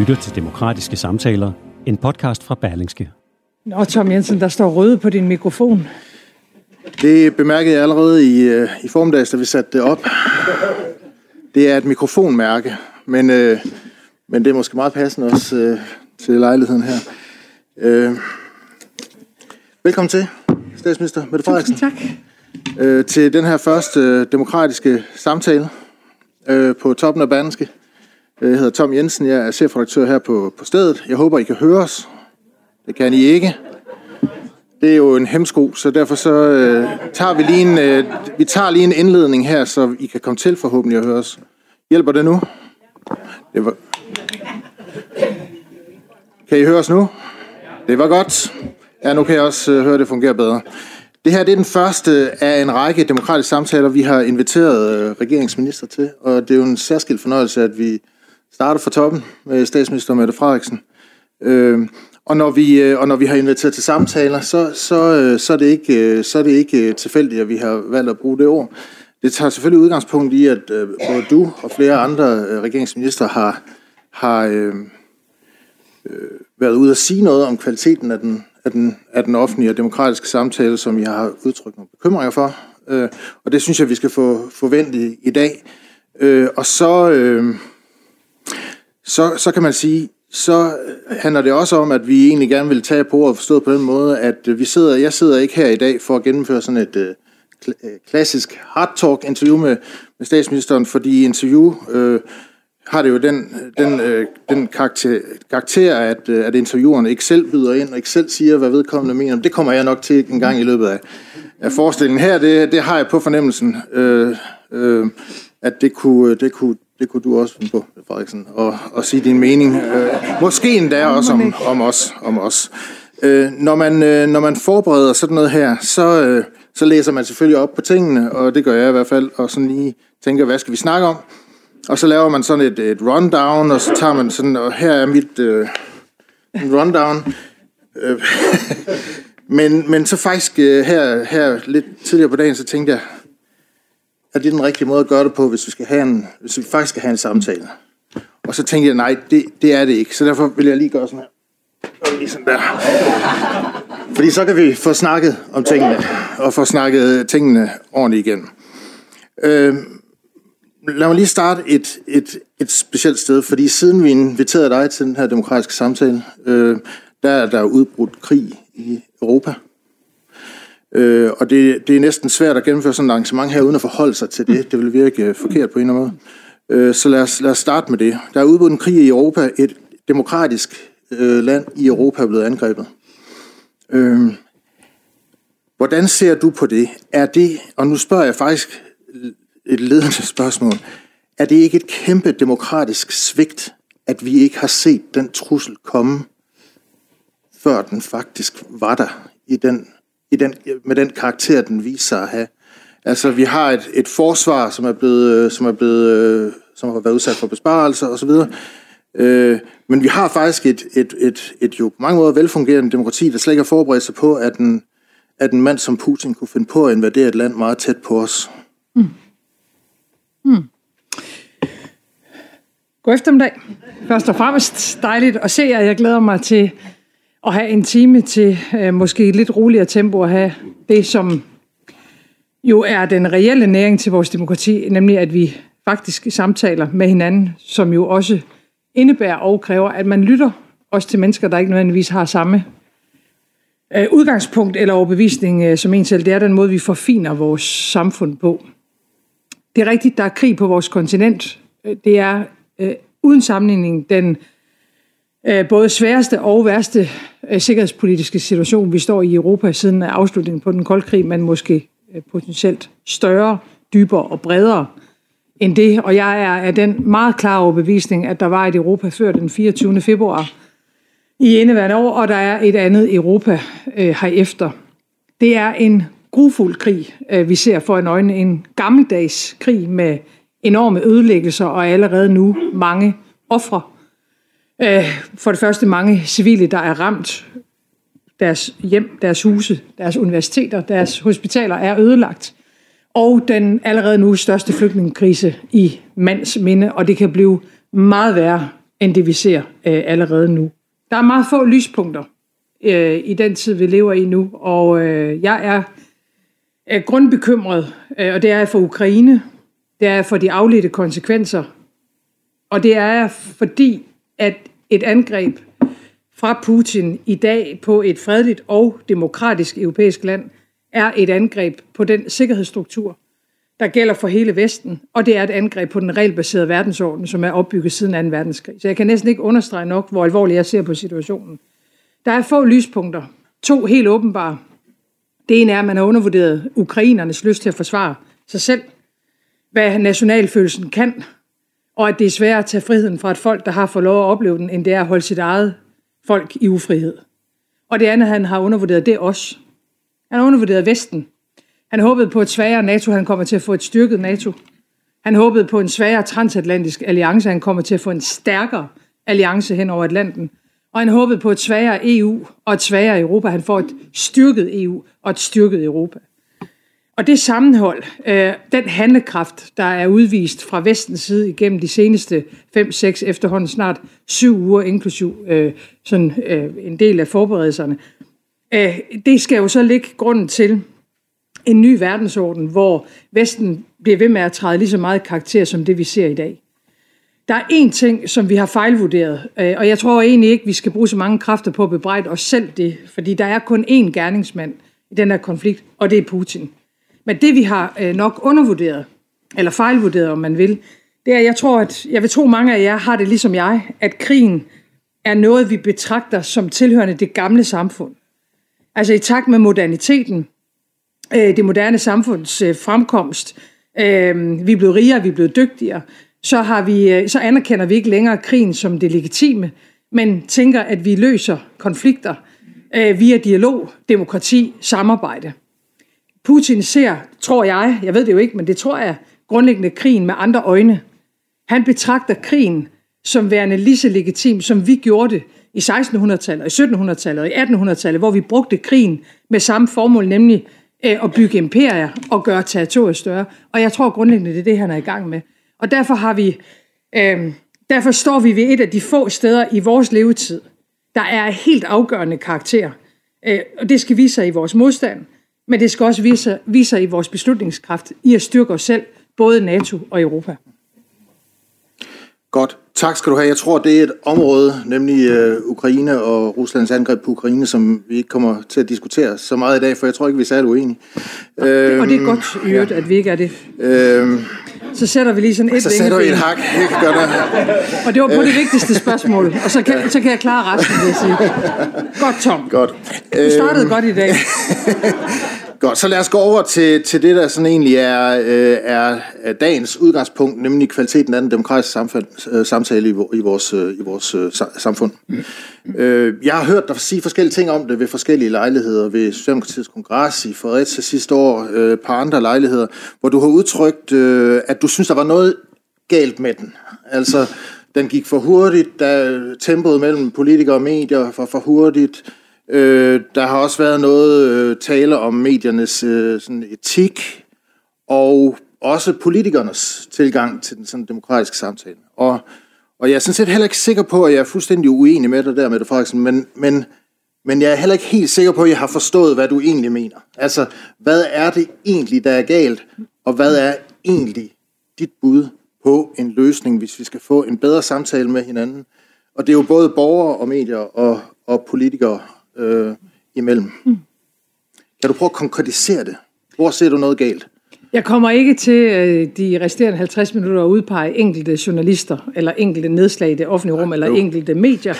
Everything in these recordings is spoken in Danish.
Lytter til Demokratiske Samtaler, en podcast fra Berlingske. Nå, Tom Jensen, der står røde på din mikrofon. Det bemærkede jeg allerede i, øh, i formiddags, da vi satte det op. Det er et mikrofonmærke, men, øh, men det er måske meget passende også øh, til lejligheden her. Øh, velkommen til, statsminister Mette Frederiksen. Tak. Øh, til den her første øh, demokratiske samtale øh, på toppen af Berlingske. Jeg hedder Tom Jensen, jeg er chefredaktør her på, på stedet. Jeg håber, I kan høre os. Det kan I ikke. Det er jo en hemsko, så derfor så øh, tager vi lige en, øh, vi tager lige en indledning her, så I kan komme til forhåbentlig at høre os. Hjælper det nu? Det var... Kan I høre os nu? Det var godt. Ja, nu kan jeg også øh, høre, at det fungerer bedre. Det her det er den første af en række demokratiske samtaler, vi har inviteret øh, regeringsminister til, og det er jo en særskilt fornøjelse, at vi starter fra toppen med statsminister Mette Frederiksen. Øh, og når vi øh, og når vi har inviteret til samtaler, så så øh, så er det ikke så er det ikke tilfældigt, at vi har valgt at bruge det ord. Det tager selvfølgelig udgangspunkt i, at både du og flere andre regeringsminister har har øh, været ude at sige noget om kvaliteten af den af den af den offentlige og demokratiske samtale, som jeg har udtrykt nogle bekymringer for. Øh, og det synes jeg, vi skal få forventet i dag. Øh, og så øh, så så kan man sige så handler det også om, at vi egentlig gerne vil tage på og forstå på den måde, at vi sidder, jeg sidder ikke her i dag for at gennemføre sådan et øh, øh, klassisk hard talk interview med, med statsministeren, fordi interview øh, har det jo den, den, øh, den karakter, karakter at, øh, at intervieweren ikke selv byder ind og ikke selv siger, hvad vedkommende mener. Det kommer jeg nok til en gang i løbet af, af forestillingen her. Det, det har jeg på fornemmelsen, øh, øh, at det kunne, det kunne det kunne du også finde på, Frederiksen, og, og sige din mening. Øh, måske endda også om, om os. Om os. Øh, når, man, øh, når man forbereder sådan noget her, så, øh, så læser man selvfølgelig op på tingene, og det gør jeg i hvert fald, og sådan lige tænker, hvad skal vi snakke om? Og så laver man sådan et, et rundown, og så tager man sådan, og her er mit øh, rundown. Øh, men, men så faktisk øh, her, her lidt tidligere på dagen, så tænkte jeg, er det den rigtige måde at gøre det på, hvis vi, skal have en, hvis vi faktisk skal have en samtale? Og så tænkte jeg, nej, det, det er det ikke. Så derfor vil jeg lige gøre sådan her. Og lige sådan der. Fordi så kan vi få snakket om tingene, og få snakket tingene ordentligt igen. Øh, lad mig lige starte et, et, et specielt sted, fordi siden vi inviterede dig til den her demokratiske samtale, øh, der er der udbrudt krig i Europa. Øh, og det, det er næsten svært at gennemføre sådan et arrangement her, uden at forholde sig til det. Det vil virke øh, forkert på en eller anden måde. Øh, så lad os, lad os starte med det. Der er udbrudt en krig i Europa. Et demokratisk øh, land i Europa er blevet angrebet. Øh, hvordan ser du på det? Er det, og nu spørger jeg faktisk et ledende spørgsmål, er det ikke et kæmpe demokratisk svigt, at vi ikke har set den trussel komme, før den faktisk var der i den i den, med den karakter, den viser sig at have. Altså, vi har et, et forsvar, som er blevet, øh, som er blevet, øh, som har været udsat for besparelser osv., øh, men vi har faktisk et, et, et, et jo på mange måder velfungerende demokrati, der slet ikke har forberedt sig på, at en, at en mand som Putin kunne finde på at invadere et land meget tæt på os. Mm. Mm. God eftermiddag. Først og fremmest dejligt at se jer. Jeg glæder mig til at have en time til øh, måske lidt roligere tempo at have det, som jo er den reelle næring til vores demokrati, nemlig at vi faktisk samtaler med hinanden, som jo også indebærer og kræver, at man lytter også til mennesker, der ikke nødvendigvis har samme øh, udgangspunkt eller overbevisning øh, som en selv. Det er den måde, vi forfiner vores samfund på. Det er rigtigt, der er krig på vores kontinent. Øh, det er øh, uden sammenligning den øh, Øh, både sværeste og værste øh, sikkerhedspolitiske situation, vi står i Europa siden afslutningen på den kolde krig, men måske øh, potentielt større, dybere og bredere end det, og jeg er af den meget klare overbevisning, at der var et Europa før den 24. februar i indeværende år, og der er et andet Europa øh, herefter. Det er en grufuld krig, øh, vi ser for en øjne. En gammeldags krig med enorme ødelæggelser og allerede nu mange ofre. Øh, for det første mange civile, der er ramt. Deres hjem, deres huse, deres universiteter, deres hospitaler er ødelagt. Og den allerede nu største flygtningekrise i mands minde, og det kan blive meget værre, end det vi ser øh, allerede nu. Der er meget få lyspunkter øh, i den tid, vi lever i nu, og øh, jeg er, er grundbekymret, øh, og det er jeg for Ukraine, det er for de afledte konsekvenser, og det er fordi, at et angreb fra Putin i dag på et fredeligt og demokratisk europæisk land er et angreb på den sikkerhedsstruktur, der gælder for hele Vesten, og det er et angreb på den regelbaserede verdensorden, som er opbygget siden 2. verdenskrig. Så jeg kan næsten ikke understrege nok, hvor alvorligt jeg ser på situationen. Der er få lyspunkter. To helt åbenbare. Det ene er, at man har undervurderet ukrainernes lyst til at forsvare sig selv, hvad nationalfølelsen kan, og at det er sværere at tage friheden fra et folk, der har fået lov at opleve den, end det er at holde sit eget folk i ufrihed. Og det andet, han har undervurderet, det er os. Han har undervurderet Vesten. Han håbede på et svagere NATO, han kommer til at få et styrket NATO. Han håbede på en svagere transatlantisk alliance, han kommer til at få en stærkere alliance hen over Atlanten. Og han håbede på et svagere EU og et svagere Europa. Han får et styrket EU og et styrket Europa. Og det sammenhold, øh, den handlekraft, der er udvist fra vestens side igennem de seneste 5-6 efterhånden snart syv uger, inklusiv øh, sådan, øh, en del af forberedelserne, øh, det skal jo så ligge grunden til en ny verdensorden, hvor Vesten bliver ved med at træde lige så meget karakter som det, vi ser i dag. Der er én ting, som vi har fejlvurderet, øh, og jeg tror egentlig ikke, vi skal bruge så mange kræfter på at bebrejde os selv det, fordi der er kun én gerningsmand i den her konflikt, og det er Putin. Men det, vi har øh, nok undervurderet, eller fejlvurderet, om man vil, det er, jeg tror, at jeg vil tro, mange af jer har det ligesom jeg, at krigen er noget, vi betragter som tilhørende det gamle samfund. Altså i takt med moderniteten, øh, det moderne samfunds øh, fremkomst, øh, vi er blevet rigere, vi er blevet dygtigere, så, har vi, øh, så anerkender vi ikke længere krigen som det legitime, men tænker, at vi løser konflikter øh, via dialog, demokrati, samarbejde. Putin ser, tror jeg, jeg ved det jo ikke, men det tror jeg, grundlæggende krigen med andre øjne. Han betragter krigen som værende lige så legitim, som vi gjorde det i 1600-tallet, i 1700-tallet og i 1800-tallet, hvor vi brugte krigen med samme formål, nemlig øh, at bygge imperier og gøre territoriet større. Og jeg tror grundlæggende, det er det, han er i gang med. Og derfor har vi, øh, derfor står vi ved et af de få steder i vores levetid, der er helt afgørende karakter. Øh, og det skal vise sig i vores modstand, men det skal også vise, vise sig i vores beslutningskraft i at styrke os selv, både NATO og Europa. Godt. Tak skal du have. Jeg tror, det er et område, nemlig uh, Ukraine og Ruslands angreb på Ukraine, som vi ikke kommer til at diskutere så meget i dag, for jeg tror ikke, vi er særlig uenige. Og det, og det er godt i øvrigt, ja. at vi ikke er det. Øhm, så sætter vi lige sådan et Så sætter vi et hak. Det kan gøre det. Og det var på det vigtigste spørgsmål, og så kan, så kan jeg klare resten, vil jeg sige. Godt, Tom. Godt. Du startede øhm, godt i dag. Godt, så lad os gå over til, til det, der sådan egentlig er, øh, er dagens udgangspunkt, nemlig kvaliteten af den demokratiske samfund, øh, samtale i, i vores, øh, i vores øh, samfund. Mm. Øh, jeg har hørt dig sige forskellige ting om det ved forskellige lejligheder, ved Socialdemokratiets kongres i Fredericia sidste år, øh, par andre lejligheder, hvor du har udtrykt, øh, at du synes, der var noget galt med den. Altså, den gik for hurtigt, da tempoet mellem politikere og medier var for hurtigt, Øh, der har også været noget øh, tale om mediernes øh, sådan etik, og også politikernes tilgang til den sådan demokratiske samtale. Og, og jeg er sådan set heller ikke sikker på, at jeg er fuldstændig uenig med dig der, Mette Frederiksen, men, men, men jeg er heller ikke helt sikker på, at jeg har forstået, hvad du egentlig mener. Altså, hvad er det egentlig, der er galt, og hvad er egentlig dit bud på en løsning, hvis vi skal få en bedre samtale med hinanden? Og det er jo både borgere og medier og, og politikere øh, imellem. Mm. Kan du prøve at konkretisere det? Hvor ser du noget galt? Jeg kommer ikke til øh, de resterende 50 minutter at udpege enkelte journalister, eller enkelte nedslag i det offentlige rum, eller enkelte medier.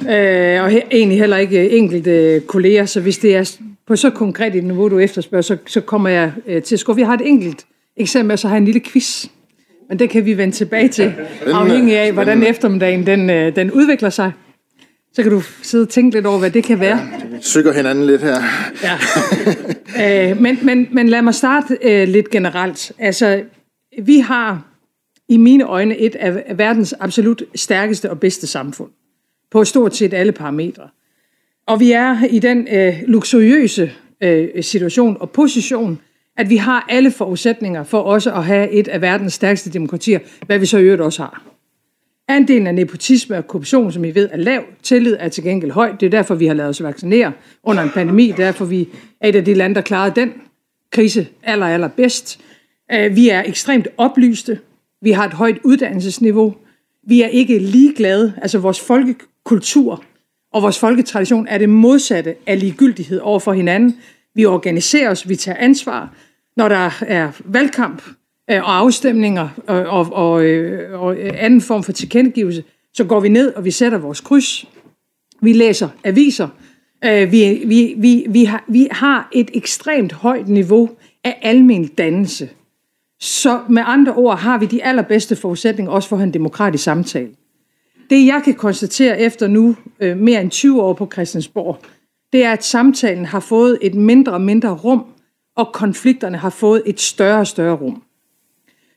Øh, og he, egentlig heller ikke enkelte kolleger, så hvis det er på så konkret et niveau, du efterspørger, så, så kommer jeg øh, til at skuffe. Jeg har et enkelt eksempel, så har jeg en lille quiz. Men det kan vi vende tilbage til, afhængig af, hvordan eftermiddagen den, øh, den udvikler sig. Så kan du sidde og tænke lidt over, hvad det kan være. Sykker hinanden lidt her. Ja. øh, men, men, men lad mig starte øh, lidt generelt. Altså, vi har i mine øjne et af verdens absolut stærkeste og bedste samfund. På stort set alle parametre. Og vi er i den øh, luksuriøse øh, situation og position, at vi har alle forudsætninger for også at have et af verdens stærkeste demokratier, hvad vi så i øvrigt også har. Andelen af nepotisme og korruption, som I ved, er lav. Tillid er til gengæld højt. Det er derfor, vi har lavet os vaccinere under en pandemi. Det er derfor, vi er et af de lande, der klarede den krise aller, aller bedst. Øh, vi er ekstremt oplyste. Vi har et højt uddannelsesniveau. Vi er ikke ligeglade. Altså vores folkekultur og vores folketradition er det modsatte af ligegyldighed over for hinanden. Vi organiserer os, vi tager ansvar. Når der er valgkamp Øh, og afstemninger og, og, og, øh, og øh, anden form for tilkendegivelse, så går vi ned, og vi sætter vores kryds. Vi læser aviser. Vi, vi, vi, vi, har, vi har et ekstremt højt niveau af almen dannelse. Så med andre ord har vi de allerbedste forudsætninger også for en demokratisk samtale. Det jeg kan konstatere efter nu mere end 20 år på Christiansborg, det er, at samtalen har fået et mindre og mindre rum, og konflikterne har fået et større og større rum.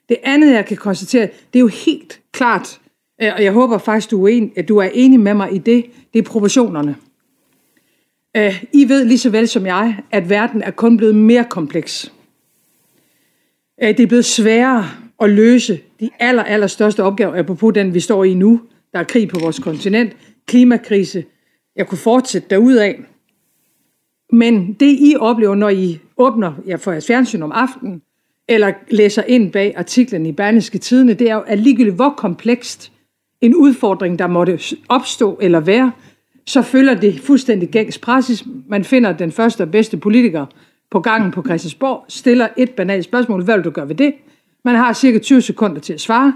Det andet, jeg kan konstatere, det er jo helt klart, øh, og jeg håber faktisk, du er, enig, at du er enig med mig i det, det er proportionerne. Øh, I ved lige så vel som jeg, at verden er kun blevet mere kompleks. Øh, det er blevet sværere at løse de aller, aller største opgaver, apropos den, vi står i nu. Der er krig på vores kontinent, klimakrise. Jeg kunne fortsætte derudad. Men det, I oplever, når I åbner ja, for jeres fjernsyn om aftenen, eller læser ind bag artiklen i Berlingske Tidene, det er jo, at ligegyldigt hvor komplekst en udfordring, der måtte opstå eller være, så følger det fuldstændig gængs praksis. Man finder den første og bedste politiker på gangen på Christiansborg, stiller et banalt spørgsmål, hvad vil du gøre ved det? Man har cirka 20 sekunder til at svare.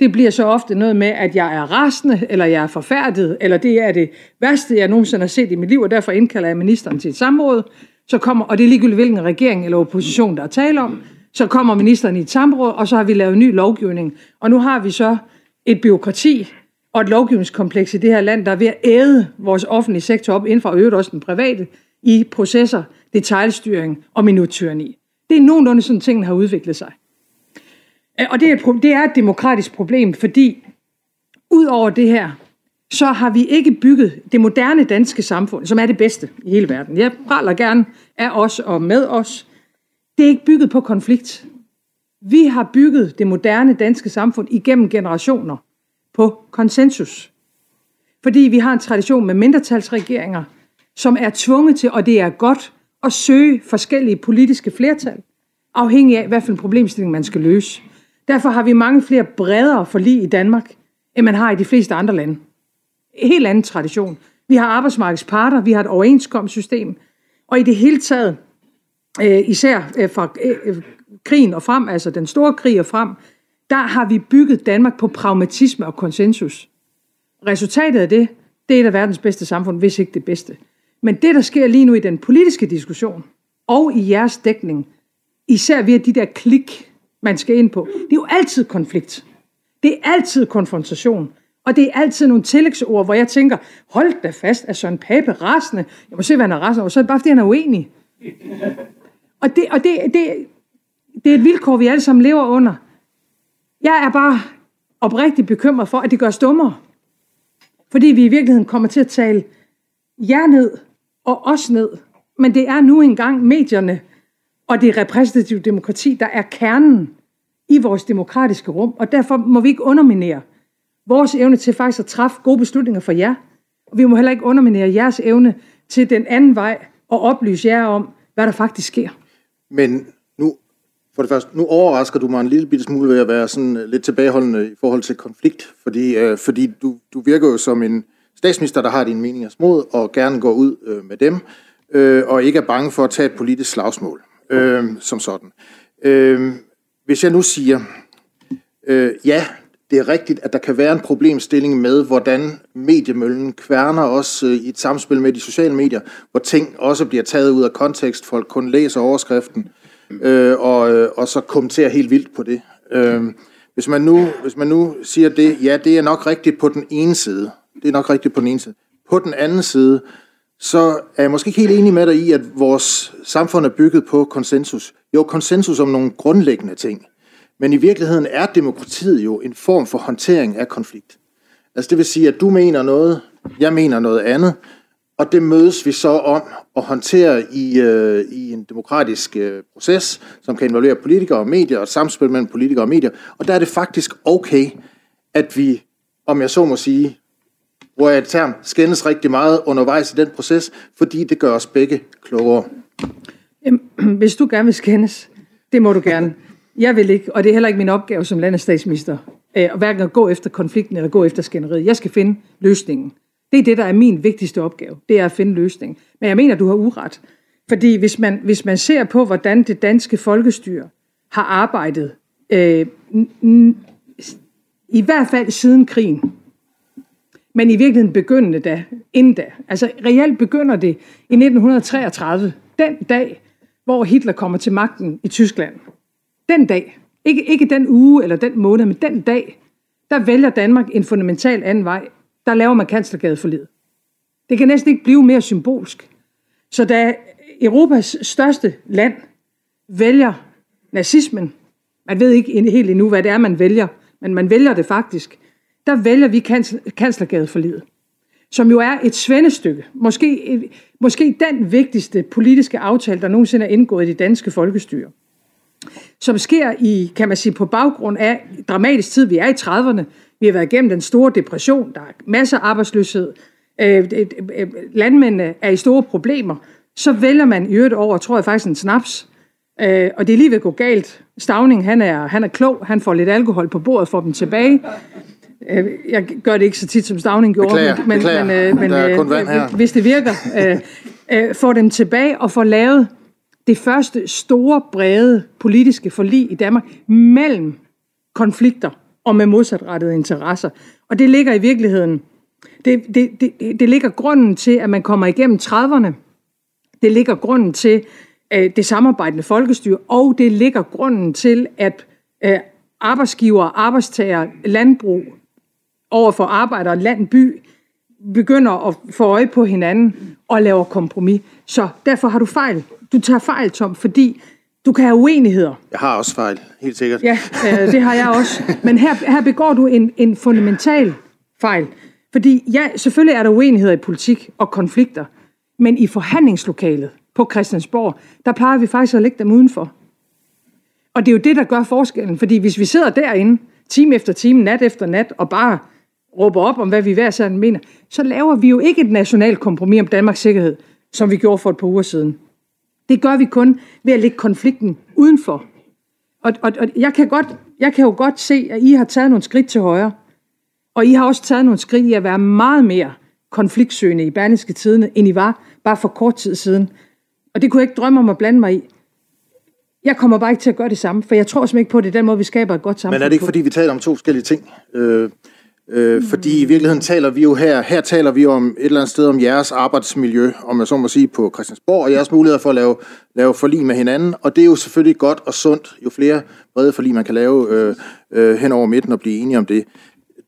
Det bliver så ofte noget med, at jeg er rasende, eller jeg er forfærdet, eller det er det værste, jeg nogensinde har set i mit liv, og derfor indkalder jeg ministeren til et samråd. Så kommer, og det er ligegyldigt, hvilken regering eller opposition, der er tale om, så kommer ministeren i et samråd, og så har vi lavet ny lovgivning. Og nu har vi så et byråkrati og et lovgivningskompleks i det her land, der er ved at æde vores offentlige sektor op, inden for øvrigt også den private, i processer, detaljstyring og minuttyranni. Det er nogenlunde sådan, tingene har udviklet sig. Øh, og det er, et, det er et demokratisk problem, fordi ud over det her, så har vi ikke bygget det moderne danske samfund, som er det bedste i hele verden. Jeg praler gerne af os og med os. Det er ikke bygget på konflikt. Vi har bygget det moderne danske samfund igennem generationer på konsensus. Fordi vi har en tradition med mindretalsregeringer, som er tvunget til, og det er godt, at søge forskellige politiske flertal, afhængig af, hvad for en problemstilling man skal løse. Derfor har vi mange flere bredere forlig i Danmark, end man har i de fleste andre lande. En helt anden tradition. Vi har arbejdsmarkedsparter, vi har et overenskomstsystem, og i det hele taget, øh, især øh, fra øh, øh, krigen og frem, altså den store krig og frem, der har vi bygget Danmark på pragmatisme og konsensus. Resultatet af det, det er et af verdens bedste samfund, hvis ikke det bedste. Men det, der sker lige nu i den politiske diskussion, og i jeres dækning, især via de der klik, man skal ind på, det er jo altid konflikt. Det er altid konfrontation. Og det er altid nogle tillægsord, hvor jeg tænker, hold da fast, er Søren Pape rasende? Jeg må se, hvad han er rasende over. Så er det bare, fordi han er uenig. Og, det, og det, det, det er et vilkår, vi alle sammen lever under. Jeg er bare oprigtigt bekymret for, at det gør os dummere. Fordi vi i virkeligheden kommer til at tale jer ned og os ned. Men det er nu engang medierne og det repræsentative demokrati, der er kernen i vores demokratiske rum. Og derfor må vi ikke underminere vores evne til faktisk at træffe gode beslutninger for jer. Og vi må heller ikke underminere jeres evne til den anden vej og oplyse jer om, hvad der faktisk sker. Men nu, for det første, nu overrasker du mig en lille bitte smule ved at være sådan øh, lidt tilbageholdende i forhold til konflikt, fordi, øh, fordi du, du virker jo som en statsminister, der har dine meninger mod og gerne går ud øh, med dem, øh, og ikke er bange for at tage et politisk slagsmål øh, som sådan. Øh, hvis jeg nu siger, øh, ja, det er rigtigt, at der kan være en problemstilling med, hvordan mediemøllen kværner også øh, i et samspil med de sociale medier, hvor ting også bliver taget ud af kontekst, folk kun læser overskriften, øh, og, øh, og så kommenterer helt vildt på det. Øh, hvis man, nu, hvis man nu siger det, ja, det er nok rigtigt på den ene side. Det er nok rigtigt på den ene side. På den anden side, så er jeg måske ikke helt enig med dig i, at vores samfund er bygget på konsensus. Jo, konsensus om nogle grundlæggende ting. Men i virkeligheden er demokratiet jo en form for håndtering af konflikt. Altså det vil sige, at du mener noget, jeg mener noget andet, og det mødes vi så om at håndtere i, øh, i en demokratisk øh, proces, som kan involvere politikere og medier, og et samspil mellem politikere og medier. Og der er det faktisk okay, at vi, om jeg så må sige, hvor jeg et term, skændes rigtig meget undervejs i den proces, fordi det gør os begge klogere. Jamen, hvis du gerne vil skændes, det må du gerne. Jeg vil ikke, og det er heller ikke min opgave som landets statsminister, øh, hverken at gå efter konflikten eller gå efter skænderiet. Jeg skal finde løsningen. Det er det, der er min vigtigste opgave. Det er at finde løsning. Men jeg mener, du har uret. Fordi hvis man, hvis man ser på, hvordan det danske folkestyre har arbejdet, øh, i hvert fald siden krigen, men i virkeligheden begyndende da, inden da. Altså reelt begynder det i 1933, den dag, hvor Hitler kommer til magten i Tyskland. Den dag, ikke, ikke den uge eller den måned, men den dag, der vælger Danmark en fundamental anden vej. Der laver man kanslergadeforlidet. Det kan næsten ikke blive mere symbolsk. Så da Europas største land vælger nazismen, man ved ikke helt endnu, hvad det er, man vælger, men man vælger det faktisk, der vælger vi kanslergadeforlidet, som jo er et svendestykke, måske, måske den vigtigste politiske aftale, der nogensinde er indgået i det danske folkestyre som sker i, kan man sige, på baggrund af dramatisk tid. Vi er i 30'erne, vi har været igennem den store depression, der er masser af arbejdsløshed, øh, øh, landmændene er i store problemer, så vælger man i øvrigt over, tror jeg faktisk, en snaps, øh, og det er lige ved at gå galt. Stavning, han er, han er klog, han får lidt alkohol på bordet, får dem tilbage. Øh, jeg gør det ikke så tit, som Stavning gjorde, beklager, men, beklager. men, øh, men her. hvis det virker, øh, øh, får dem tilbage og får lavet det første store, brede politiske forlig i Danmark mellem konflikter og med modsatrettede interesser. Og det ligger i virkeligheden, det, det, det, det ligger grunden til, at man kommer igennem 30'erne. Det ligger grunden til øh, det samarbejdende folkestyre, og det ligger grunden til, at øh, arbejdsgiver, arbejdstager, landbrug over for arbejdere, land, by, begynder at få øje på hinanden og laver kompromis. Så derfor har du fejl du tager fejl, Tom, fordi du kan have uenigheder. Jeg har også fejl, helt sikkert. Ja, øh, det har jeg også. Men her, her begår du en, en fundamental fejl. Fordi ja, selvfølgelig er der uenigheder i politik og konflikter, men i forhandlingslokalet på Christiansborg, der plejer vi faktisk at lægge dem udenfor. Og det er jo det, der gør forskellen. Fordi hvis vi sidder derinde, time efter time, nat efter nat, og bare råber op om, hvad vi hver sådan mener, så laver vi jo ikke et nationalt kompromis om Danmarks sikkerhed, som vi gjorde for et par uger siden. Det gør vi kun ved at lægge konflikten udenfor. Og, og, og jeg, kan godt, jeg kan jo godt se, at I har taget nogle skridt til højre. Og I har også taget nogle skridt i at være meget mere konfliktsøgende i Berlingske Tidene, end I var bare for kort tid siden. Og det kunne jeg ikke drømme om at blande mig i. Jeg kommer bare ikke til at gøre det samme, for jeg tror simpelthen ikke på, at det er den måde, vi skaber et godt samfund Men er det ikke, på. fordi vi taler om to forskellige ting? Øh, Øh, fordi i virkeligheden taler vi jo her, her taler vi om et eller andet sted om jeres arbejdsmiljø, om jeg så må sige, på Christiansborg, og jeres muligheder for at lave, lave forlig med hinanden, og det er jo selvfølgelig godt og sundt, jo flere brede forlig man kan lave øh, øh, hen over midten og blive enige om det.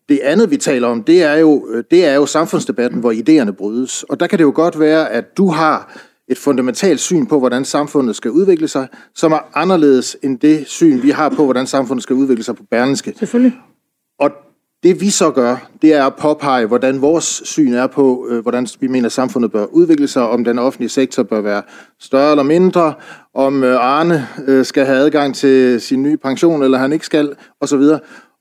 Det andet, vi taler om, det er, jo, det er jo samfundsdebatten, hvor idéerne brydes. Og der kan det jo godt være, at du har et fundamentalt syn på, hvordan samfundet skal udvikle sig, som er anderledes end det syn, vi har på, hvordan samfundet skal udvikle sig på Berlingske. Selvfølgelig. Og det vi så gør, det er at påpege, hvordan vores syn er på, øh, hvordan vi mener, at samfundet bør udvikle sig, om den offentlige sektor bør være større eller mindre, om øh, Arne øh, skal have adgang til sin nye pension, eller han ikke skal, osv.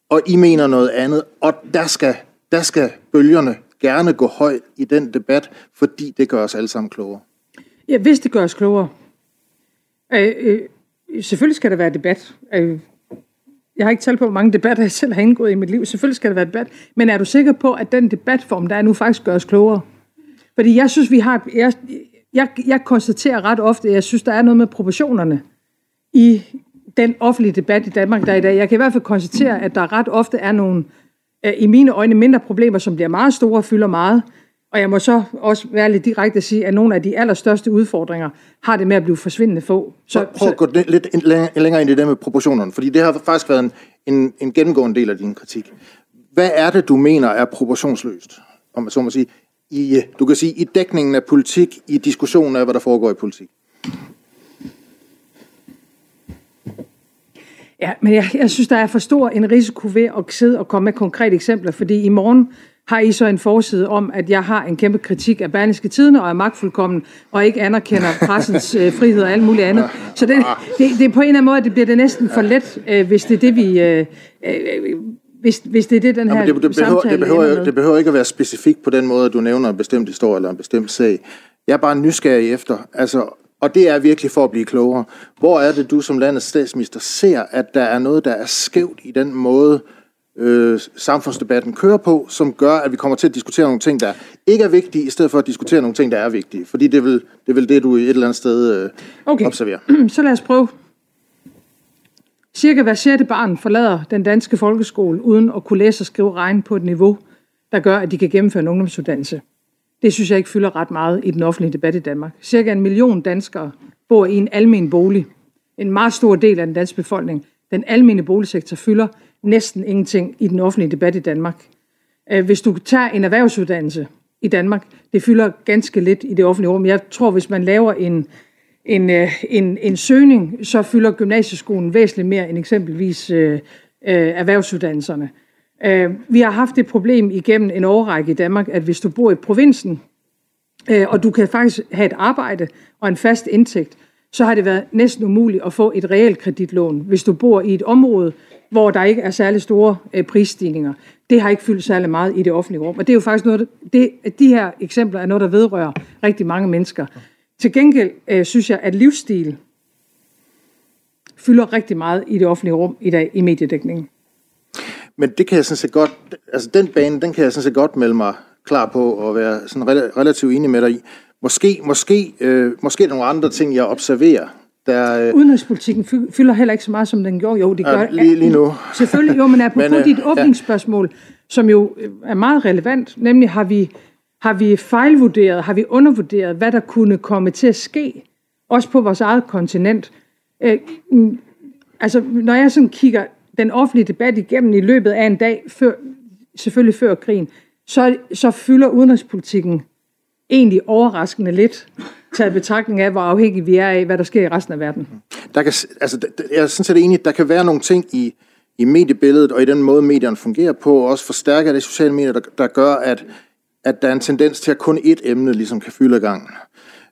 Og I mener noget andet, og der skal, der skal bølgerne gerne gå højt i den debat, fordi det gør os alle sammen klogere. Ja, hvis det gør os klogere. Øh, øh, selvfølgelig skal der være debat. Øh, jeg har ikke talt på, hvor mange debatter jeg selv har indgået i mit liv. Selvfølgelig skal der være debat. Men er du sikker på, at den debatform, der er nu, faktisk gør os klogere? Fordi jeg synes, vi har... Jeg, jeg, jeg konstaterer ret ofte, at jeg synes, der er noget med proportionerne i den offentlige debat i Danmark, der er i dag. Jeg kan i hvert fald konstatere, at der ret ofte er nogle, øh, i mine øjne, mindre problemer, som bliver meget store og fylder meget. Og jeg må så også være lidt direkte at sige, at nogle af de allerstørste udfordringer har det med at blive forsvindende få. Så, prøv at gå lidt længere ind i det med proportionerne, fordi det har faktisk været en, en, en gennemgående del af din kritik. Hvad er det, du mener er proportionsløst, om man så må sige, i, du kan sige, i dækningen af politik, i diskussionen af, hvad der foregår i politik? Ja, men jeg, jeg synes, der er for stor en risiko ved at sidde og komme med konkrete eksempler, fordi i morgen har I så en forside om, at jeg har en kæmpe kritik af Berlingske Tidene og er magtfuldkommen, og ikke anerkender pressens øh, frihed og alt muligt andet. Så det, det, det er på en eller anden måde, det bliver det næsten for let, øh, hvis det er det, vi... Øh, øh, hvis, hvis det er det, den her Jamen, det, det, behøver, det, behøver, det behøver ikke at være specifikt på den måde, at du nævner en bestemt historie eller en bestemt sag. Jeg er bare nysgerrig efter, altså, og det er virkelig for at blive klogere. Hvor er det, du som landets statsminister ser, at der er noget, der er skævt i den måde, øh, samfundsdebatten kører på, som gør, at vi kommer til at diskutere nogle ting, der ikke er vigtige, i stedet for at diskutere nogle ting, der er vigtige. Fordi det er vel det, er vel det du i et eller andet sted øh, Okay. observerer. Så lad os prøve. Cirka hver sjette barn forlader den danske folkeskole uden at kunne læse og skrive og regne på et niveau, der gør, at de kan gennemføre en ungdomsuddannelse. Det synes jeg ikke fylder ret meget i den offentlige debat i Danmark. Cirka en million danskere bor i en almen bolig. En meget stor del af den danske befolkning. Den almene boligsektor fylder næsten ingenting i den offentlige debat i Danmark. Øh, hvis du tager en erhvervsuddannelse i Danmark, det fylder ganske lidt i det offentlige rum. Jeg tror, hvis man laver en, en, øh, en, en søgning, så fylder gymnasieskolen væsentligt mere end eksempelvis øh, øh, erhvervsuddannelserne. Øh, vi har haft det problem igennem en årrække i Danmark, at hvis du bor i provinsen, øh, og du kan faktisk have et arbejde og en fast indtægt, så har det været næsten umuligt at få et reelt kreditlån, hvis du bor i et område, hvor der ikke er særlig store øh, prisstigninger. Det har ikke fyldt særlig meget i det offentlige rum. Og det er jo faktisk noget, det, de her eksempler er noget, der vedrører rigtig mange mennesker. Til gengæld øh, synes jeg, at livsstil fylder rigtig meget i det offentlige rum i dag i mediedækningen. Men det kan jeg sådan set godt, altså den bane, den kan jeg sådan set godt melde mig klar på og være sådan relativt enig med dig i. Måske, måske, øh, måske er der nogle andre ting, jeg observerer, der... Øh, Udenrigspolitikken fy- fylder heller ikke så meget, som den gjorde. Jo, det gør Ja, lige- lige nu. Selvfølgelig, jo, men apropos Men, øh, dit åbningsspørgsmål, som jo øh, er meget relevant, nemlig har vi, har vi fejlvurderet, har vi undervurderet, hvad der kunne komme til at ske, også på vores eget kontinent. Øh, altså, når jeg sådan kigger den offentlige debat igennem i løbet af en dag, før, selvfølgelig før krigen, så, så fylder udenrigspolitikken egentlig overraskende lidt, taget betragtning af, hvor afhængige vi er af, hvad der sker i resten af verden. der kan, altså, jeg er sådan set enig, der kan være nogle ting i, i mediebilledet og i den måde, medierne fungerer på, og også forstærker det sociale medier, der, der gør, at, at der er en tendens til, at kun ét emne ligesom kan fylde gangen.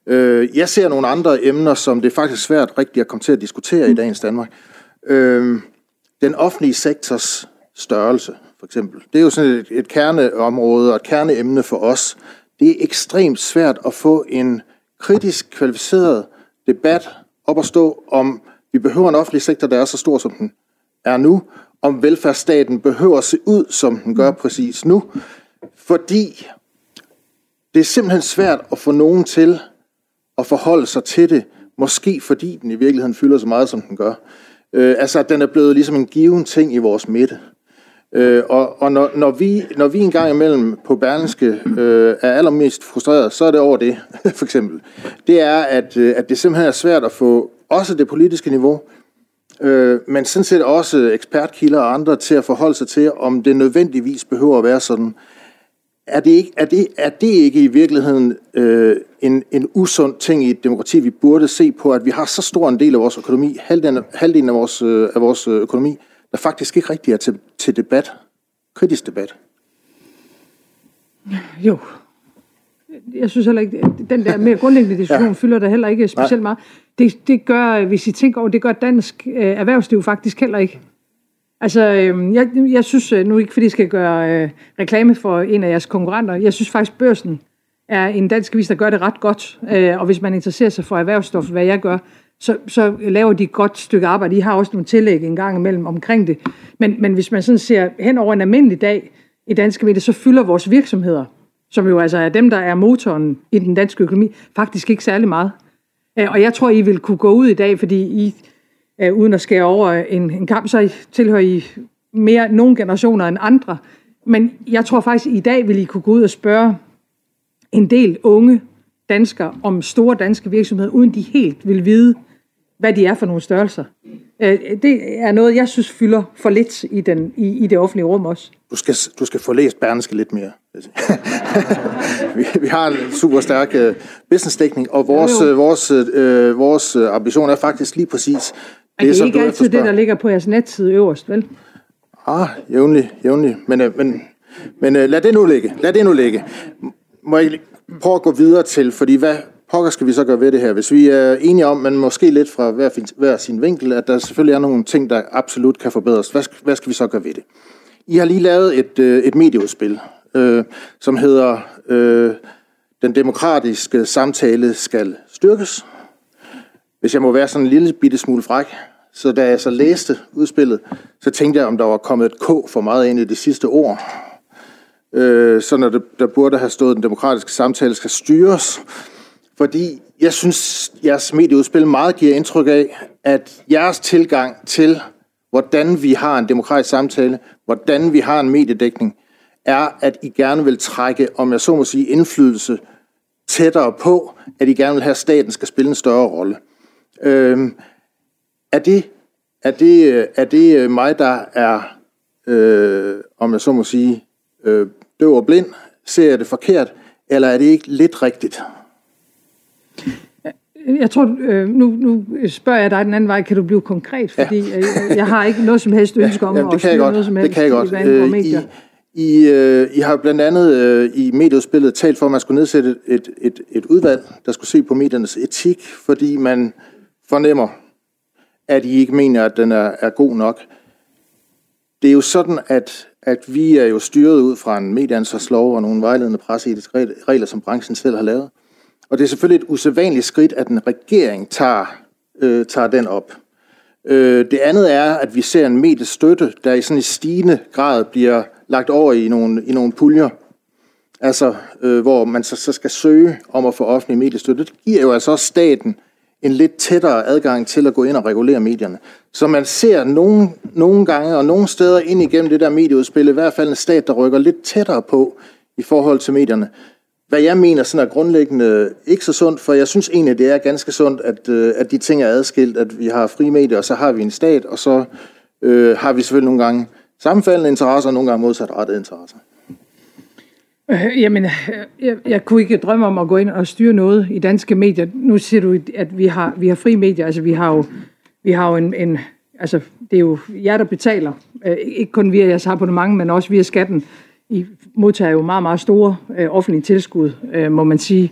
Øh, jeg ser nogle andre emner, som det er faktisk svært rigtigt at komme til at diskutere i dagens Danmark. Øh, den offentlige sektors størrelse, for eksempel. Det er jo sådan et, et kerneområde og et kerneemne for os. Det er ekstremt svært at få en kritisk kvalificeret debat op at stå om, vi behøver en offentlig sektor, der er så stor, som den er nu, om velfærdsstaten behøver at se ud, som den gør præcis nu, fordi det er simpelthen svært at få nogen til at forholde sig til det, måske fordi den i virkeligheden fylder så meget, som den gør. Øh, altså, at den er blevet ligesom en given ting i vores midte. Øh, og og når, når, vi, når vi en gang imellem på Berlingske øh, er allermest frustreret, så er det over det, for eksempel. Det er, at, øh, at det simpelthen er svært at få også det politiske niveau, øh, men sådan set også ekspertkilder og andre til at forholde sig til, om det nødvendigvis behøver at være sådan. Er det ikke, er det, er det ikke i virkeligheden øh, en, en usund ting i et demokrati, vi burde se på, at vi har så stor en del af vores økonomi, halvdelen, halvdelen af, vores, øh, af vores øh, økonomi, der faktisk ikke rigtig er til, til debat, kritisk debat? Jo. Jeg synes heller ikke, den der mere grundlæggende diskussion ja. fylder der heller ikke specielt meget. Det, det gør, hvis I tænker over, det gør dansk øh, erhvervsliv faktisk heller ikke. Altså, øh, jeg, jeg synes, øh, nu ikke fordi jeg skal gøre øh, reklame for en af jeres konkurrenter, jeg synes faktisk, børsen er en dansk avis, der gør det ret godt. Øh, og hvis man interesserer sig for erhvervsstof, hvad jeg gør, så, så laver de et godt stykke arbejde. De har også nogle tillæg en gang imellem omkring det. Men, men hvis man sådan ser hen over en almindelig dag i danske medier, så fylder vores virksomheder, som jo altså er dem, der er motoren i den danske økonomi, faktisk ikke særlig meget. Øh, og jeg tror, I vil kunne gå ud i dag, fordi I, øh, uden at skære over en, en kamp, så tilhører I mere nogle generationer end andre. Men jeg tror faktisk, i dag vil I kunne gå ud og spørge en del unge danskere om store danske virksomheder, uden de helt vil vide, hvad de er for nogle størrelser. Øh, det er noget, jeg synes fylder for lidt i, den, i, i det offentlige rum også. Du skal, du skal få læst Berneske lidt mere. vi, vi har en super stærk uh, businessdækning, og vores, jo, jo. Uh, vores, uh, vores ambition er faktisk lige præcis det, det er ikke altid det, der ligger på jeres netside øverst, vel? Ah, jævnligt, jævnligt. Men, men, men lad det nu ligge. Lad det nu ligge. Må jeg prøve at gå videre til, fordi hvad, pokker skal vi så gøre ved det her? Hvis vi er enige om, men måske lidt fra hver, hver sin vinkel, at der selvfølgelig er nogle ting, der absolut kan forbedres, hvad, hvad skal vi så gøre ved det? I har lige lavet et, øh, et medieudspil, øh, som hedder øh, Den demokratiske samtale skal styrkes. Hvis jeg må være sådan en lille bitte smule fræk, så da jeg så læste udspillet, så tænkte jeg, om der var kommet et K for meget ind i det sidste ord. Øh, så når det, der burde have stået, den demokratiske samtale skal styres. Fordi jeg synes, jeres medieudspil meget giver indtryk af, at jeres tilgang til, hvordan vi har en demokratisk samtale, hvordan vi har en mediedækning, er, at I gerne vil trække, om jeg så må sige, indflydelse tættere på, at I gerne vil have, at staten skal spille en større rolle. Øhm, er, det, er, det, er det øh, mig, der er, øh, om jeg så må sige, øh, døv og blind? Ser jeg det forkert? Eller er det ikke lidt rigtigt? Jeg tror, øh, nu, nu spørger jeg dig den anden vej, kan du blive konkret? Fordi ja. øh, jeg har ikke noget som helst ønske om ja, at styre noget som helst det kan jeg godt. Øh, I, I, øh, I har blandt andet øh, i medieudspillet talt for, at man skulle nedsætte et, et, et udvalg, der skulle se på mediernes etik, fordi man fornemmer, at I ikke mener, at den er, er god nok. Det er jo sådan, at, at vi er jo styret ud fra en medieansvarslov og nogle vejledende presseetiske regler, som branchen selv har lavet. Og det er selvfølgelig et usædvanligt skridt, at en regering tager, øh, tager den op. Øh, det andet er, at vi ser en mediestøtte, der i sådan en stigende grad bliver lagt over i nogle, i nogle puljer, altså øh, hvor man så, så skal søge om at få offentlig mediestøtte. Det giver jo altså også staten en lidt tættere adgang til at gå ind og regulere medierne. Så man ser nogle, nogle gange og nogle steder ind igennem det der medieudspil, i hvert fald en stat, der rykker lidt tættere på i forhold til medierne hvad jeg mener sådan er grundlæggende ikke så sundt, for jeg synes egentlig, det er ganske sundt, at, øh, at de ting er adskilt, at vi har fri medier, og så har vi en stat, og så øh, har vi selvfølgelig nogle gange sammenfaldende interesser, og nogle gange modsatrettede interesser. Øh, jamen, jeg, jeg kunne ikke drømme om at gå ind og styre noget i danske medier. Nu siger du, at vi har, vi har fri medier, altså vi har jo, vi har jo en, en altså det er jo jer, der betaler, øh, ikke kun via jeres abonnement, men også via skatten, i modtager jo meget, meget store øh, offentlige tilskud, øh, må man sige.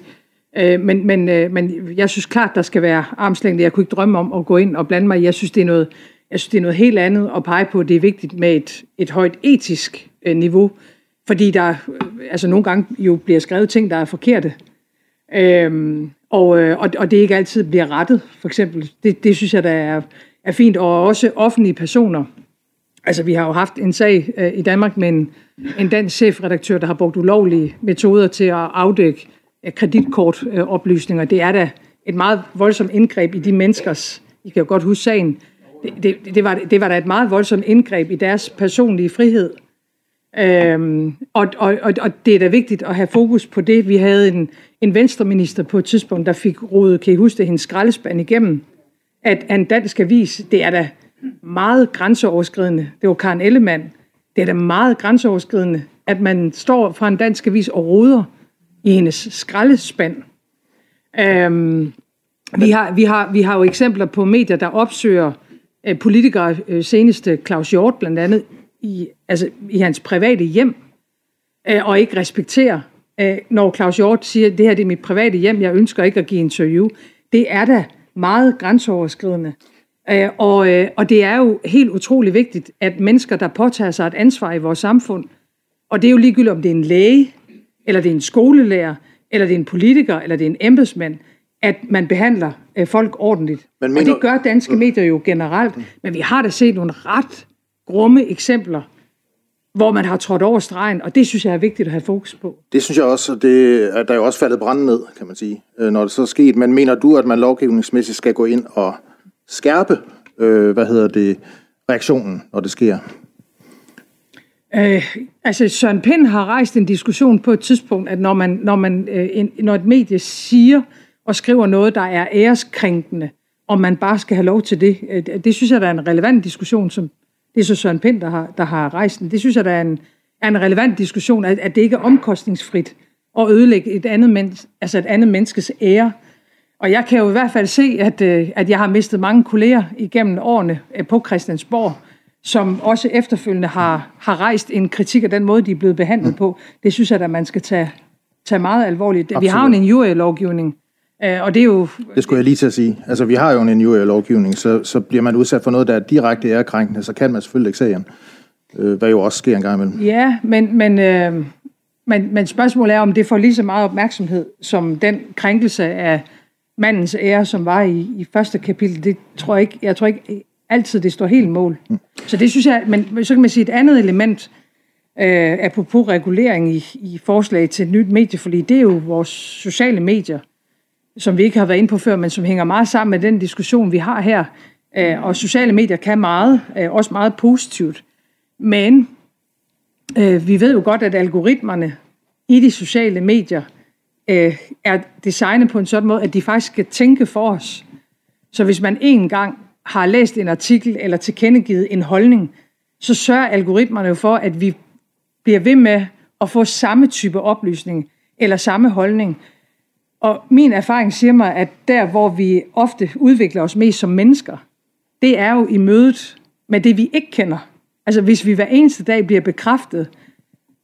Øh, men, men, øh, men jeg synes klart, der skal være armslængde. Jeg kunne ikke drømme om at gå ind og blande mig. Jeg synes, det er noget, jeg synes, det er noget helt andet at pege på. Det er vigtigt med et, et højt etisk øh, niveau, fordi der øh, altså nogle gange jo bliver skrevet ting, der er forkerte. Øhm, og, øh, og, og det ikke altid bliver rettet, for eksempel. Det, det synes jeg, der er, er fint. Og også offentlige personer. Altså, vi har jo haft en sag øh, i Danmark med en en dansk chefredaktør, der har brugt ulovlige metoder til at afdække øh, kreditkortoplysninger. Det er da et meget voldsomt indgreb i de menneskers, I kan jo godt huske sagen, det, det, det, var, det var da et meget voldsomt indgreb i deres personlige frihed. Øhm, og, og, og, og det er da vigtigt at have fokus på det. Vi havde en, en venstreminister på et tidspunkt, der fik rodet, kan I huske det, hendes skraldespand igennem, at en dansk avis, det er da meget grænseoverskridende. Det var Karen Ellemann, det er da meget grænseoverskridende, at man står fra en dansk avis og roder i hendes skraldespand. Øhm, vi, har, vi, har, vi har jo eksempler på medier, der opsøger øh, politikere, øh, seneste Claus Hjort blandt andet, i, altså, i hans private hjem, øh, og ikke respekterer, øh, når Claus Hjort siger, det her det er mit private hjem, jeg ønsker ikke at give interview. Det er da meget grænseoverskridende. Øh, og, øh, og det er jo helt utrolig vigtigt, at mennesker, der påtager sig et ansvar i vores samfund, og det er jo ligegyldigt, om det er en læge, eller det er en skolelærer, eller det er en politiker, eller det er en embedsmand, at man behandler øh, folk ordentligt. Men mener... Og det gør danske mm. medier jo generelt, men vi har da set nogle ret grumme eksempler, hvor man har trådt over stregen, og det synes jeg er vigtigt at have fokus på. Det synes jeg også, og det er der er jo også faldet brand ned, kan man sige, når det så er sket. Men mener du, at man lovgivningsmæssigt skal gå ind og skærpe, øh, hvad hedder det, reaktionen, når det sker? Øh, altså Søren Pind har rejst en diskussion på et tidspunkt, at når, man, når, man, øh, en, når et medie siger og skriver noget, der er æreskrænkende om man bare skal have lov til det. Øh, det synes jeg, der er en relevant diskussion, som det er så Søren Pind, der har, der har rejst den. Det synes jeg, der er en, er en relevant diskussion, at, at det ikke er omkostningsfrit at ødelægge et andet, men, altså et andet menneskes ære. Og jeg kan jo i hvert fald se, at, øh, at jeg har mistet mange kolleger igennem årene øh, på Christiansborg, som også efterfølgende har, har rejst en kritik af den måde, de er blevet behandlet på. Det synes jeg, at man skal tage, tage meget alvorligt. Absolut. Vi har jo en injurielovgivning, øh, og det er jo... Det skulle jeg lige til at sige. Altså, vi har jo en injurielovgivning, så, så bliver man udsat for noget, der er direkte ærekrænkende, så kan man selvfølgelig ikke sagen. Hvad jo også sker en gang imellem. Ja, men, men, øh, men, men spørgsmålet er, om det får lige så meget opmærksomhed, som den krænkelse af mandens ære, som var i, i første kapitel. Det tror jeg ikke, jeg tror ikke altid, det står helt mål. Mm. Så det synes jeg, men så kan man sige et andet element, øh, apropos regulering i, i forslag til et nyt medieforlig, det er jo vores sociale medier, som vi ikke har været inde på før, men som hænger meget sammen med den diskussion, vi har her. Øh, og sociale medier kan meget, øh, også meget positivt. Men øh, vi ved jo godt, at algoritmerne i de sociale medier øh, er designet på en sådan måde, at de faktisk skal tænke for os. Så hvis man en gang har læst en artikel eller tilkendegivet en holdning, så sørger algoritmerne jo for, at vi bliver ved med at få samme type oplysning eller samme holdning. Og min erfaring siger mig, at der, hvor vi ofte udvikler os mest som mennesker, det er jo i mødet med det, vi ikke kender. Altså hvis vi hver eneste dag bliver bekræftet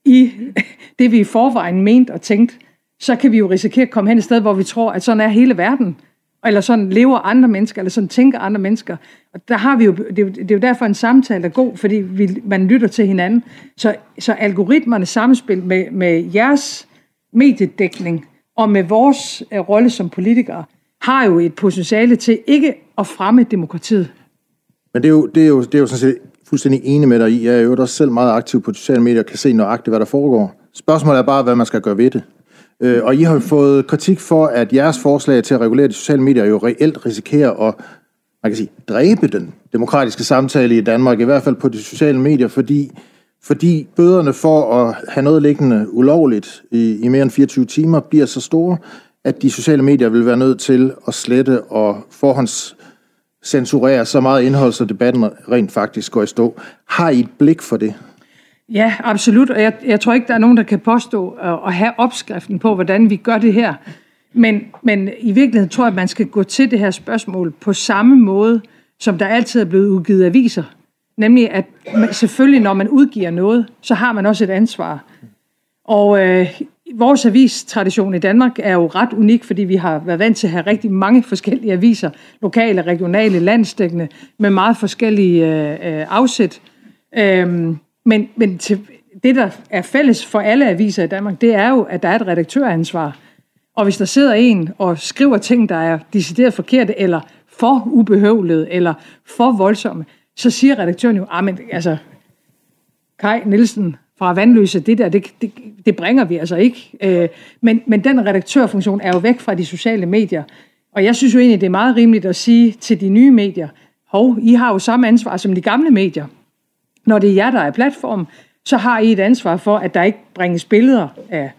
i det, vi i forvejen mente og tænkte, så kan vi jo risikere at komme hen et sted, hvor vi tror, at sådan er hele verden. Eller sådan lever andre mennesker, eller sådan tænker andre mennesker. Og der har vi jo, det, er jo, det er jo derfor en samtale er god, fordi vi, man lytter til hinanden. Så, så algoritmerne samspil med, med jeres mediedækning og med vores uh, rolle som politikere, har jo et potentiale til ikke at fremme demokratiet. Men det er jo, det er jo, det er jo sådan set fuldstændig enig med dig i. Jeg er jo også selv meget aktiv på sociale medier og kan se nøjagtigt, hvad der foregår. Spørgsmålet er bare, hvad man skal gøre ved det. Øh, og I har jo fået kritik for, at jeres forslag til at regulere de sociale medier jo reelt risikerer at man kan sige, dræbe den demokratiske samtale i Danmark, i hvert fald på de sociale medier, fordi, fordi bøderne for at have noget liggende ulovligt i, i mere end 24 timer bliver så store, at de sociale medier vil være nødt til at slette og forhånds censurere så meget indhold, så debatten rent faktisk går i stå. Har I et blik for det? Ja, absolut. Og jeg, jeg tror ikke, der er nogen, der kan påstå at, at have opskriften på, hvordan vi gør det her. Men, men i virkeligheden tror jeg, at man skal gå til det her spørgsmål på samme måde, som der altid er blevet udgivet aviser. Nemlig at selvfølgelig, når man udgiver noget, så har man også et ansvar. Og øh, vores avistradition i Danmark er jo ret unik, fordi vi har været vant til at have rigtig mange forskellige aviser, lokale, regionale, landsdækkende, med meget forskellige øh, øh afsæt. Øh, men, men til, det, der er fælles for alle aviser i Danmark, det er jo, at der er et redaktøransvar. Og hvis der sidder en og skriver ting, der er decideret forkerte, eller for ubehøvlede, eller for voldsomme, så siger redaktøren jo, ah, men altså, Kai Nielsen fra Vandløse, det der, det, det, det bringer vi altså ikke. Øh, men, men den redaktørfunktion er jo væk fra de sociale medier. Og jeg synes jo egentlig, det er meget rimeligt at sige til de nye medier, hov, I har jo samme ansvar som de gamle medier. Når det er jer, der er platform, så har I et ansvar for, at der ikke bringes billeder af,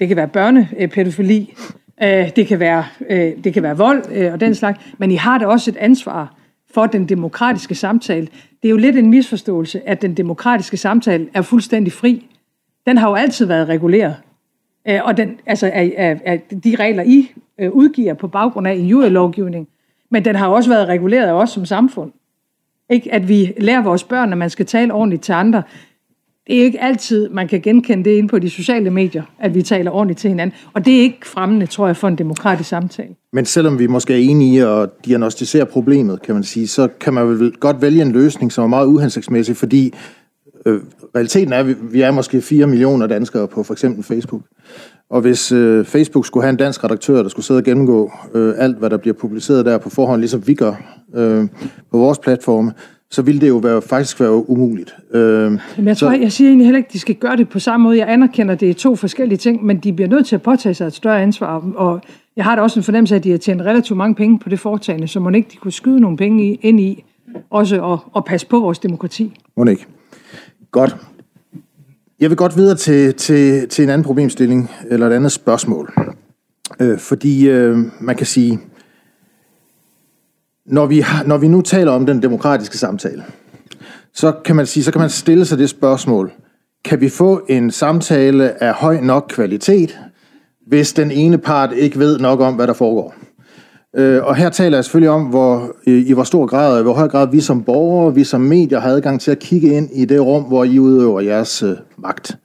det kan være børnepædofili, øh, det kan være, øh, det kan være vold øh, og den slags, men I har da også et ansvar for den demokratiske samtale. Det er jo lidt en misforståelse, at den demokratiske samtale er fuldstændig fri. Den har jo altid været reguleret. Og den, altså af, af, af de regler, I udgiver på baggrund af en jurylovgivning, men den har jo også været reguleret af os som samfund. Ikke? At vi lærer vores børn, at man skal tale ordentligt til andre. Det er ikke altid, man kan genkende det inde på de sociale medier, at vi taler ordentligt til hinanden. Og det er ikke fremmende, tror jeg, for en demokratisk samtale. Men selvom vi måske er enige i at diagnostisere problemet, kan man sige, så kan man vel godt vælge en løsning, som er meget uhensigtsmæssig, fordi øh, realiteten er, at vi er måske 4 millioner danskere på for eksempel Facebook. Og hvis øh, Facebook skulle have en dansk redaktør, der skulle sidde og gennemgå øh, alt, hvad der bliver publiceret der på forhånd, ligesom vi gør øh, på vores platforme, så ville det jo være, faktisk være umuligt. Øh, men jeg, tror, så, jeg siger egentlig heller ikke, at de skal gøre det på samme måde. Jeg anerkender, at det er to forskellige ting, men de bliver nødt til at påtage sig et større ansvar. Og jeg har da også en fornemmelse af, at de har tjent relativt mange penge på det foretagende, så må ikke de kunne skyde nogle penge ind i, også at, at passe på vores demokrati. Må ikke. Godt. Jeg vil godt videre til, til, til en anden problemstilling, eller et andet spørgsmål. Øh, fordi øh, man kan sige, når vi, har, når vi nu taler om den demokratiske samtale, så kan man sige, så kan man stille sig det spørgsmål, kan vi få en samtale af høj nok kvalitet, hvis den ene part ikke ved nok om, hvad der foregår? Øh, og her taler jeg selvfølgelig om, hvor, i, i hvor stor grad, i hvor høj grad vi som borgere, vi som medier har adgang til at kigge ind i det rum, hvor I udøver jeres øh, magt.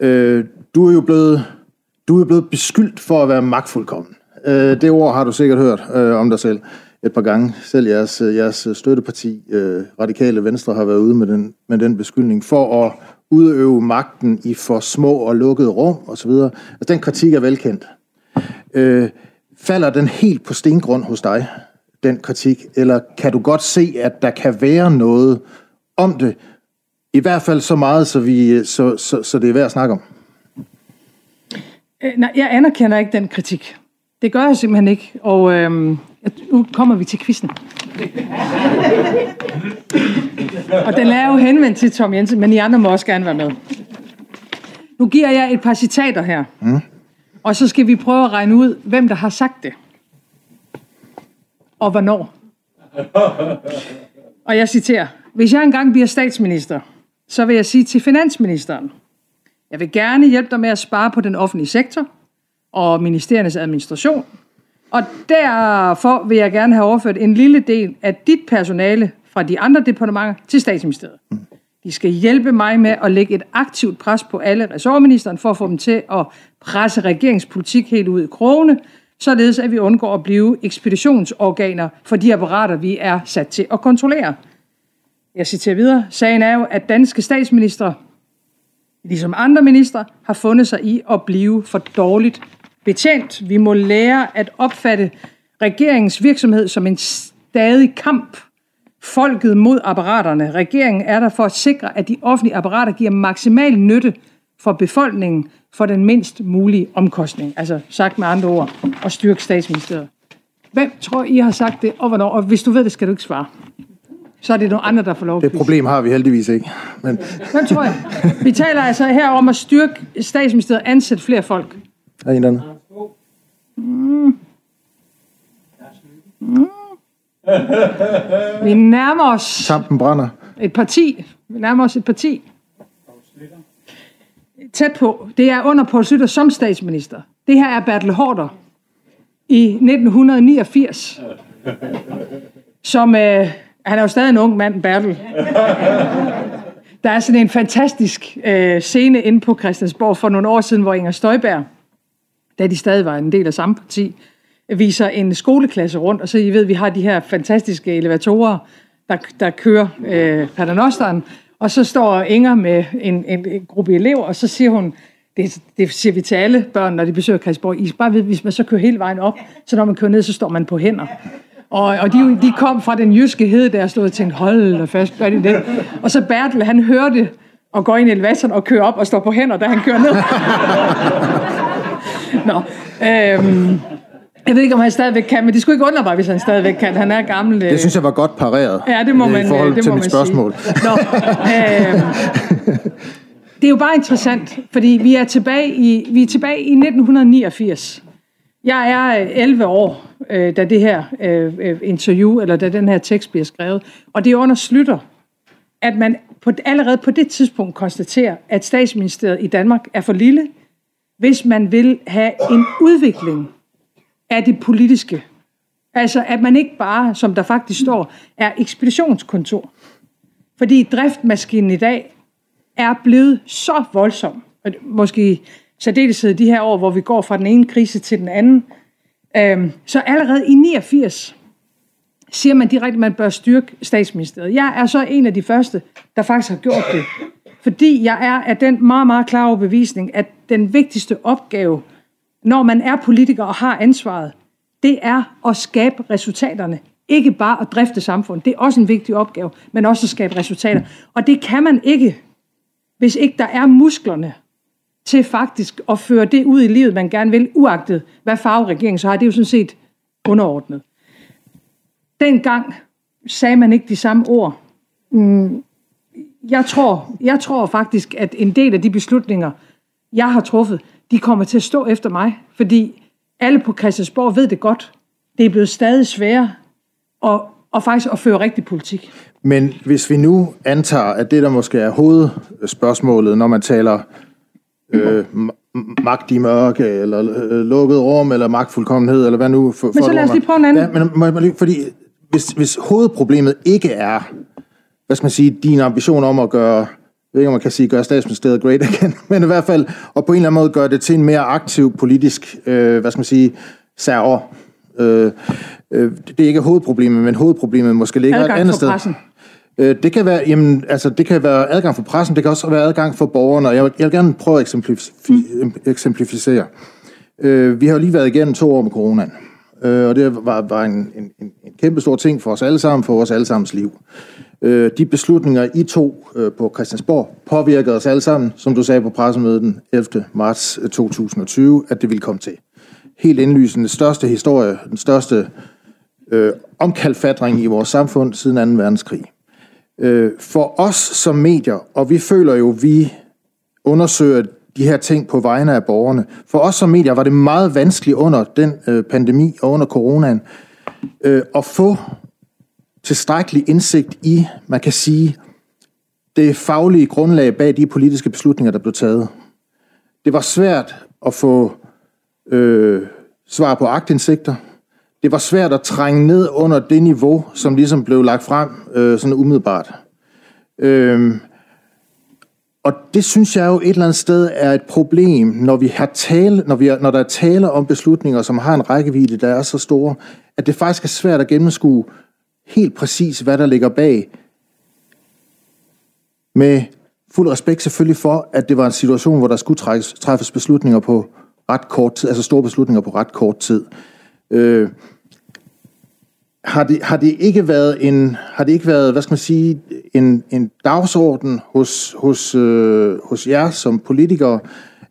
Øh, du er jo blevet, du er blevet beskyldt for at være magtfuldkommen. Øh, det ord har du sikkert hørt øh, om dig selv et par gange. Selv jeres, øh, jeres øh, støtteparti, øh, Radikale Venstre, har været ude med den, med den beskyldning for at udøve magten i for små og lukkede rum osv. Altså, den kritik er velkendt. Øh, falder den helt på stengrund hos dig, den kritik, eller kan du godt se, at der kan være noget om det, i hvert fald så meget, så, vi, så, så, så det er værd at snakke om? Øh, nej, jeg anerkender ikke den kritik. Det gør jeg simpelthen ikke, og øhm, nu kommer vi til quizzen. og den er jo henvendt til Tom Jensen, men I andre må også gerne være med. Nu giver jeg et par citater her. Mm. Og så skal vi prøve at regne ud, hvem der har sagt det. Og hvornår. Og jeg citerer. Hvis jeg engang bliver statsminister, så vil jeg sige til finansministeren, jeg vil gerne hjælpe dig med at spare på den offentlige sektor og ministeriernes administration. Og derfor vil jeg gerne have overført en lille del af dit personale fra de andre departementer til statsministeriet. Mm. I skal hjælpe mig med at lægge et aktivt pres på alle ressortministeren for at få dem til at presse regeringspolitik helt ud i krogene, således at vi undgår at blive ekspeditionsorganer for de apparater, vi er sat til at kontrollere. Jeg citerer videre. Sagen er jo, at danske statsminister, ligesom andre ministre, har fundet sig i at blive for dårligt betjent. Vi må lære at opfatte regeringens virksomhed som en stadig kamp folket mod apparaterne. Regeringen er der for at sikre, at de offentlige apparater giver maksimal nytte for befolkningen for den mindst mulige omkostning. Altså sagt med andre ord, at styrke statsministeriet. Hvem tror I har sagt det, og hvornår? Og hvis du ved det, skal du ikke svare. Så er det nogle andre, der får lov. Det problem har vi heldigvis ikke. Men... Hvem tror jeg? Vi taler altså her om at styrke statsministeriet og ansætte flere folk. Er en anden? Mm. Mm. Vi nærmer os... Tampen brænder. Et parti. Vi nærmer os et parti. Tæt på. Det er under Poul Slytter som statsminister. Det her er Bertel Hårder i 1989. Som, øh, han er jo stadig en ung mand, Bertel. Der er sådan en fantastisk øh, scene inde på Christiansborg for nogle år siden, hvor Inger Støjberg, da de stadig var en del af samme parti, viser en skoleklasse rundt, og så I ved, vi har de her fantastiske elevatorer, der, der kører øh, paternosteren, og så står Inger med en, en, en gruppe elever, og så siger hun, det, det siger vi til alle børn, når de besøger Christiansborg, I bare ved, hvis man så kører hele vejen op, så når man kører ned, så står man på hænder. Og, og de, de kom fra den jyske hede, der stod og tænkte, hold da fast, gør de det? Og så Bertel, han hørte og går ind i elevatoren og kører op og står på hænder, da han kører ned. Nå, øhm, jeg ved ikke, om han stadigvæk kan, men det skulle ikke undre mig, hvis han stadigvæk kan. Han er gammel. Det synes jeg var godt pareret. Ja, det må man, i forhold det til må mit man spørgsmål. Sige. Nå, øh, det er jo bare interessant, fordi vi er tilbage i, vi er tilbage i 1989. Jeg er 11 år, øh, da det her øh, interview, eller da den her tekst bliver skrevet, og det er under Slytter, at man på, allerede på det tidspunkt konstaterer, at statsministeriet i Danmark er for lille, hvis man vil have en udvikling af det politiske. Altså, at man ikke bare, som der faktisk står, er ekspeditionskontor. Fordi driftmaskinen i dag er blevet så voldsom, og måske særdeleshed de her år, hvor vi går fra den ene krise til den anden. Øhm, så allerede i 89 siger man direkte, at man bør styrke statsministeriet. Jeg er så en af de første, der faktisk har gjort det. Fordi jeg er af den meget, meget klare overbevisning, at den vigtigste opgave, når man er politiker og har ansvaret, det er at skabe resultaterne. Ikke bare at drifte samfundet. Det er også en vigtig opgave, men også at skabe resultater. Og det kan man ikke, hvis ikke der er musklerne til faktisk at føre det ud i livet, man gerne vil, uagtet hvad farve regeringen så har. Det er jo sådan set underordnet. Dengang sagde man ikke de samme ord. Mm, jeg tror, jeg tror faktisk, at en del af de beslutninger, jeg har truffet, de kommer til at stå efter mig, fordi alle på Christiansborg ved det godt. Det er blevet stadig sværere og, og faktisk at føre rigtig politik. Men hvis vi nu antager, at det der måske er hovedspørgsmålet, når man taler øh, magt i mørke, eller øh, lukket rum, eller magtfuldkommenhed, eller hvad nu... For, men så lad os lige prøve en anden. Ja, men, men, fordi hvis, hvis hovedproblemet ikke er, hvad skal man sige, din ambition om at gøre, ved ikke, om man kan sige, gøre statsministeriet great again, men i hvert fald, og på en eller anden måde gøre det til en mere aktiv politisk, øh, hvad skal man sige, server. Øh, øh, det er ikke hovedproblemet, men hovedproblemet måske ligger Adgang et andet sted. Pressen. Øh, det kan være, jamen, altså, det kan være adgang for pressen, det kan også være adgang for borgerne, og jeg vil, jeg vil gerne prøve at eksemplificere. eksemplificere. Øh, vi har jo lige været igennem to år med coronaen, øh, og det var, var en, en, en kæmpe stor ting for os alle sammen, for vores allesammens liv. Øh, de beslutninger, I to øh, på Christiansborg, påvirkede os alle sammen, som du sagde på pressemødet den 11. marts øh, 2020, at det ville komme til. Helt indlysende, den største historie, den største øh, omkalfatring i vores samfund siden 2. verdenskrig øh, for os som medier, og vi føler jo, vi undersøger de her ting på vegne af borgerne. For os som medier var det meget vanskeligt under den øh, pandemi og under coronaen øh, at få tilstrækkelig indsigt i, man kan sige, det faglige grundlag bag de politiske beslutninger, der blev taget. Det var svært at få øh, svar på agtindsigter det var svært at trænge ned under det niveau, som ligesom blev lagt frem øh, sådan umiddelbart. Øh, og det synes jeg jo et eller andet sted er et problem, når vi har tale, når, vi er, når der er tale om beslutninger, som har en rækkevidde, der er så store, at det faktisk er svært at gennemskue helt præcis, hvad der ligger bag. Med fuld respekt selvfølgelig for, at det var en situation, hvor der skulle trækkes, træffes beslutninger på ret kort tid, altså store beslutninger på ret kort tid. Øh, har, det, har det ikke været en, har det ikke været, hvad skal man sige, en, en dagsorden hos, hos, øh, hos jer som politikere,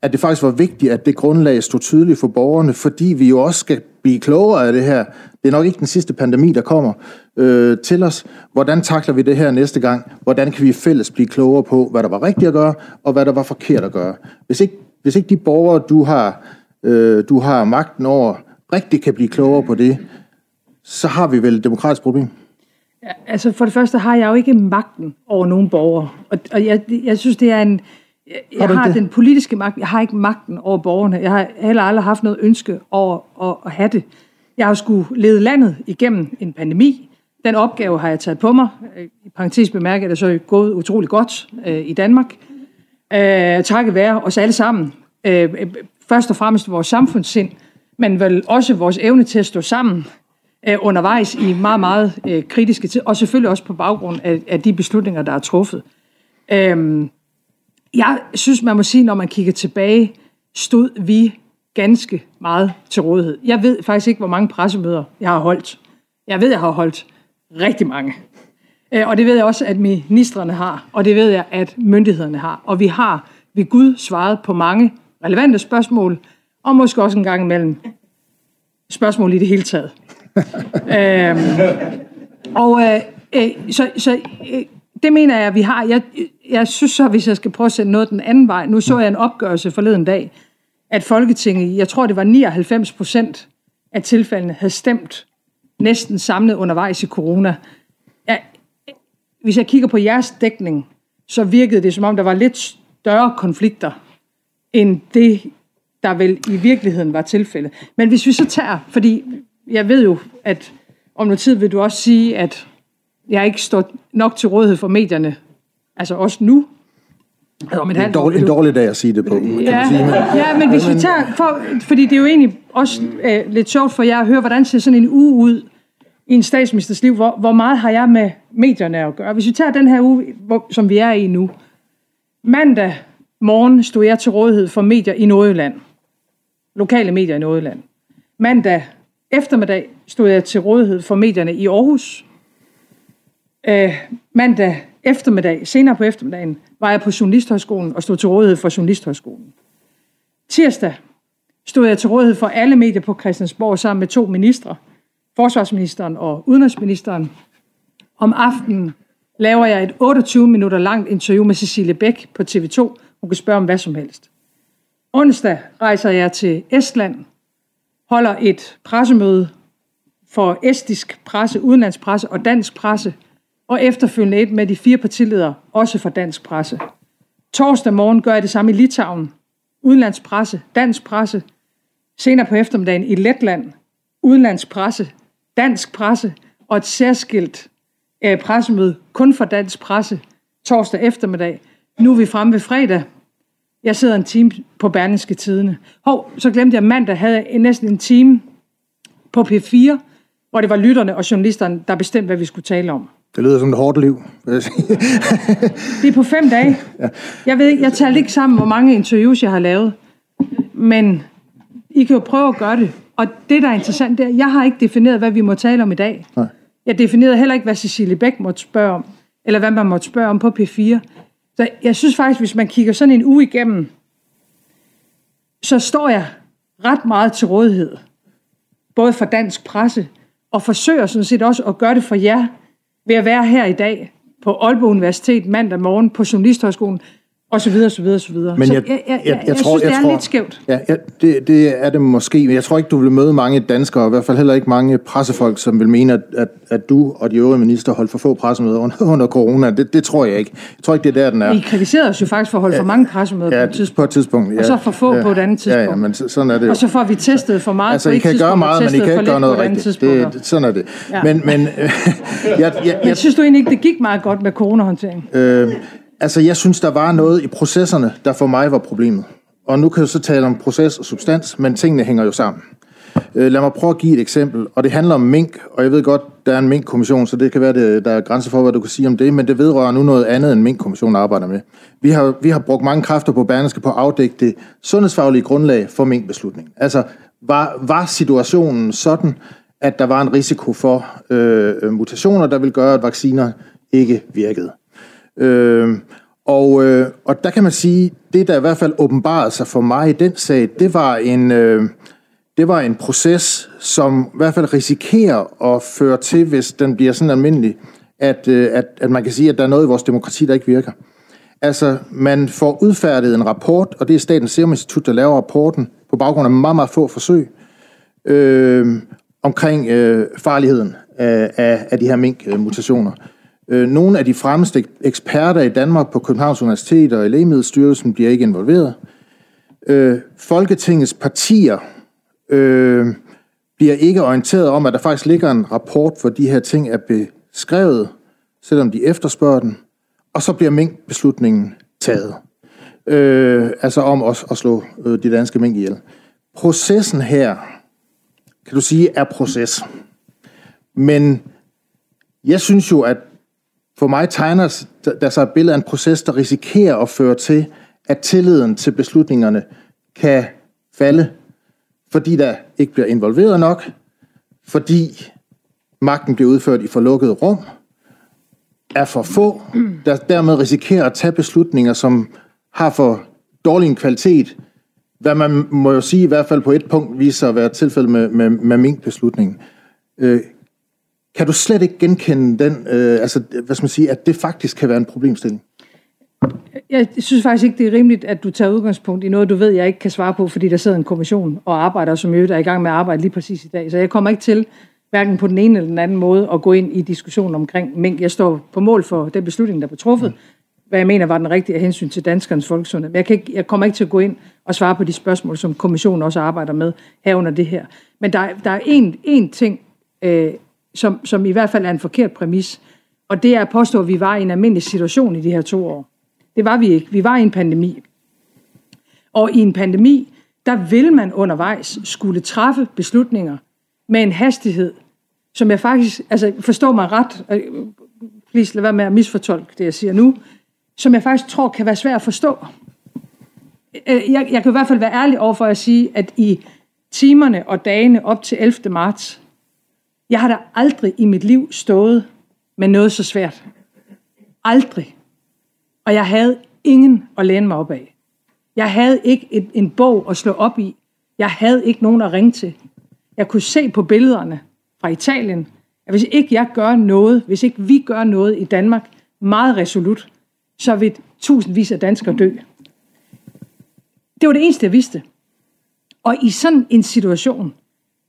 at det faktisk var vigtigt, at det grundlag stod tydeligt for borgerne, fordi vi jo også skal blive klogere af det her. Det er nok ikke den sidste pandemi, der kommer øh, til os. Hvordan takler vi det her næste gang? Hvordan kan vi fælles blive klogere på, hvad der var rigtigt at gøre, og hvad der var forkert at gøre? Hvis ikke, hvis ikke de borgere, du har, øh, du har magten over, rigtig kan blive klogere på det, så har vi vel et demokratisk problem. Ja, altså for det første har jeg jo ikke magten over nogen borgere. Og, og jeg, jeg synes, det er en... Jeg, jeg har, har den politiske magt, jeg har ikke magten over borgerne. Jeg har heller aldrig haft noget ønske over at, at have det. Jeg har skulle lede landet igennem en pandemi. Den opgave har jeg taget på mig. I parentes bemærket er det så gået utrolig godt øh, i Danmark. Øh, takket være os alle sammen. Øh, først og fremmest vores samfundssind, men vel også vores evne til at stå sammen øh, undervejs i meget, meget øh, kritiske tid, og selvfølgelig også på baggrund af, af de beslutninger, der er truffet. Øhm, jeg synes, man må sige, når man kigger tilbage, stod vi ganske meget til rådighed. Jeg ved faktisk ikke, hvor mange pressemøder jeg har holdt. Jeg ved, jeg har holdt rigtig mange. Øh, og det ved jeg også, at ministerne har, og det ved jeg, at myndighederne har. Og vi har ved Gud svaret på mange relevante spørgsmål, og måske også en gang imellem spørgsmål i det hele taget. øhm, og øh, øh, så, så øh, det mener jeg, vi har. Jeg, jeg synes så, hvis jeg skal prøve at sende noget den anden vej. Nu så jeg en opgørelse forleden dag, at Folketinget, jeg tror det var 99 procent af tilfældene, havde stemt næsten samlet undervejs i corona. Ja, hvis jeg kigger på jeres dækning, så virkede det som om, der var lidt større konflikter, end det, der vel i virkeligheden var tilfældet. Men hvis vi så tager, fordi jeg ved jo, at om noget tid vil du også sige, at jeg ikke står nok til rådighed for medierne, altså også nu. Altså om et en, dårlig, en dårlig dag at sige det på. Ja, sige, men, ja men hvis vi tager, for, fordi det er jo egentlig også øh, lidt sjovt for jer at høre, hvordan ser sådan en uge ud i en statsministers liv, hvor, hvor meget har jeg med medierne at gøre? Hvis vi tager den her uge, hvor, som vi er i nu. Mandag morgen stod jeg til rådighed for medier i Nordjylland. Lokale medier i Nordjylland. Mandag eftermiddag stod jeg til rådighed for medierne i Aarhus. Øh, mandag eftermiddag, senere på eftermiddagen, var jeg på Journalisthøjskolen og stod til rådighed for Journalisthøjskolen. Tirsdag stod jeg til rådighed for alle medier på Christiansborg sammen med to ministre, forsvarsministeren og udenrigsministeren. Om aftenen laver jeg et 28 minutter langt interview med Cecilie Bæk på TV2. Hun kan spørge om hvad som helst. Onsdag rejser jeg til Estland holder et pressemøde for estisk presse, udenlandsk presse og dansk presse, og efterfølgende et med de fire partiledere, også for dansk presse. Torsdag morgen gør jeg det samme i Litauen, udenlandsk presse, dansk presse, senere på eftermiddagen i Letland, udenlandsk presse, dansk presse og et særskilt øh, pressemøde kun for dansk presse torsdag eftermiddag. Nu er vi fremme ved fredag. Jeg sidder en time på Berlingske Tidene. Hov, så glemte jeg, mandag havde jeg næsten en time på P4, hvor det var lytterne og journalisterne, der bestemte, hvad vi skulle tale om. Det lyder som et hårdt liv, vil jeg sige. Det er på fem dage. Jeg ved ikke, jeg talte ikke sammen, hvor mange interviews jeg har lavet. Men I kan jo prøve at gøre det. Og det, der er interessant, det er, jeg har ikke defineret, hvad vi må tale om i dag. Nej. Jeg definerede heller ikke, hvad Cecilie Bæk måtte spørge om, eller hvad man måtte spørge om på P4. Så jeg synes faktisk, hvis man kigger sådan en uge igennem, så står jeg ret meget til rådighed. Både for dansk presse, og forsøger sådan set også at gøre det for jer, ved at være her i dag på Aalborg Universitet mandag morgen på Journalisthøjskolen, og så videre, så videre, så videre. Men så jeg, jeg, jeg, jeg, jeg, synes, det er tror, lidt skævt. Ja, ja det, det er det måske. Men jeg tror ikke, du vil møde mange danskere, i hvert fald heller ikke mange pressefolk, som vil mene, at, at, at du og de øvrige minister holdt for få pressemøder under, under corona. Det, det tror jeg ikke. Jeg tror ikke, det er der, den er. I kritiserede os jo faktisk for at holde ja, for mange pressemøder ja, på et tidspunkt. på et tidspunkt. Ja, og så for få ja, på et andet tidspunkt. Ja, ja, men sådan er det. Og så får vi testet for meget altså, på I et kan tidspunkt, gøre meget, men I kan ikke gøre noget rigtigt. Det, sådan er det. Ja. Men, men, jeg, jeg, jeg, Men synes du egentlig ikke, det gik meget godt med coronahåndtering? Øh, altså, jeg synes, der var noget i processerne, der for mig var problemet. Og nu kan jeg så tale om proces og substans, men tingene hænger jo sammen. Øh, lad mig prøve at give et eksempel, og det handler om mink, og jeg ved godt, der er en minkkommission, så det kan være, det, der er grænser for, hvad du kan sige om det, men det vedrører nu noget andet, end minkkommissionen arbejder med. Vi har, vi har brugt mange kræfter på Berlingske på at afdække det sundhedsfaglige grundlag for minkbeslutningen. Altså, var, var situationen sådan, at der var en risiko for øh, øh mutationer, der vil gøre, at vacciner ikke virkede? Øh, og, øh, og der kan man sige, det der i hvert fald åbenbarede sig for mig i den sag, det var en, øh, det var en proces, som i hvert fald risikerer at føre til, hvis den bliver sådan almindelig, at, øh, at, at man kan sige, at der er noget i vores demokrati, der ikke virker. Altså, man får udfærdiget en rapport, og det er Statens Serum Institut, der laver rapporten på baggrund af meget, meget få forsøg øh, omkring øh, farligheden af, af, af de her mink-mutationer. Øh, Øh, nogle af de fremmeste eksperter i Danmark på Københavns Universitet og i Lægemiddelstyrelsen bliver ikke involveret. Øh, Folketingets partier øh, bliver ikke orienteret om, at der faktisk ligger en rapport, hvor de her ting er beskrevet, selvom de efterspørger den, og så bliver minkbeslutningen taget. Øh, altså om at, at slå øh, de danske mink ihjel. Processen her, kan du sige, er proces. Men jeg synes jo, at for mig tegner der sig et billede af en proces, der risikerer at føre til, at tilliden til beslutningerne kan falde, fordi der ikke bliver involveret nok, fordi magten bliver udført i forlukkede rum, er for få, der dermed risikerer at tage beslutninger, som har for dårlig en kvalitet, hvad man må jo sige i hvert fald på et punkt viser at være tilfældet med, med, med minkbeslutningen. Øh, kan du slet ikke genkende den, øh, altså, hvad skal man sige, at det faktisk kan være en problemstilling? Jeg synes faktisk ikke, det er rimeligt, at du tager udgangspunkt i noget, du ved, jeg ikke kan svare på, fordi der sidder en kommission og arbejder, som jo er i gang med at arbejde lige præcis i dag. Så jeg kommer ikke til, hverken på den ene eller den anden måde, at gå ind i diskussionen omkring mink. Jeg står på mål for den beslutning, der blev truffet, hvad jeg mener var den rigtige af hensyn til danskernes folkesundhed. Men jeg, kan ikke, jeg kommer ikke til at gå ind og svare på de spørgsmål, som kommissionen også arbejder med herunder det her. Men der, der er en, en ting, øh, som, som i hvert fald er en forkert præmis, og det er at påstå, at vi var i en almindelig situation i de her to år. Det var vi ikke. Vi var i en pandemi. Og i en pandemi, der vil man undervejs skulle træffe beslutninger med en hastighed, som jeg faktisk, altså forstår mig ret, øh, please lad være med at misfortolke det, jeg siger nu, som jeg faktisk tror kan være svært at forstå. Øh, øh, jeg, jeg kan i hvert fald være ærlig over for at sige, at i timerne og dagene op til 11. marts, jeg har da aldrig i mit liv stået med noget så svært. Aldrig. Og jeg havde ingen at læne mig op af. Jeg havde ikke et, en bog at slå op i. Jeg havde ikke nogen at ringe til. Jeg kunne se på billederne fra Italien, at hvis ikke jeg gør noget, hvis ikke vi gør noget i Danmark meget resolut, så vil tusindvis af danskere dø. Det var det eneste, jeg vidste. Og i sådan en situation,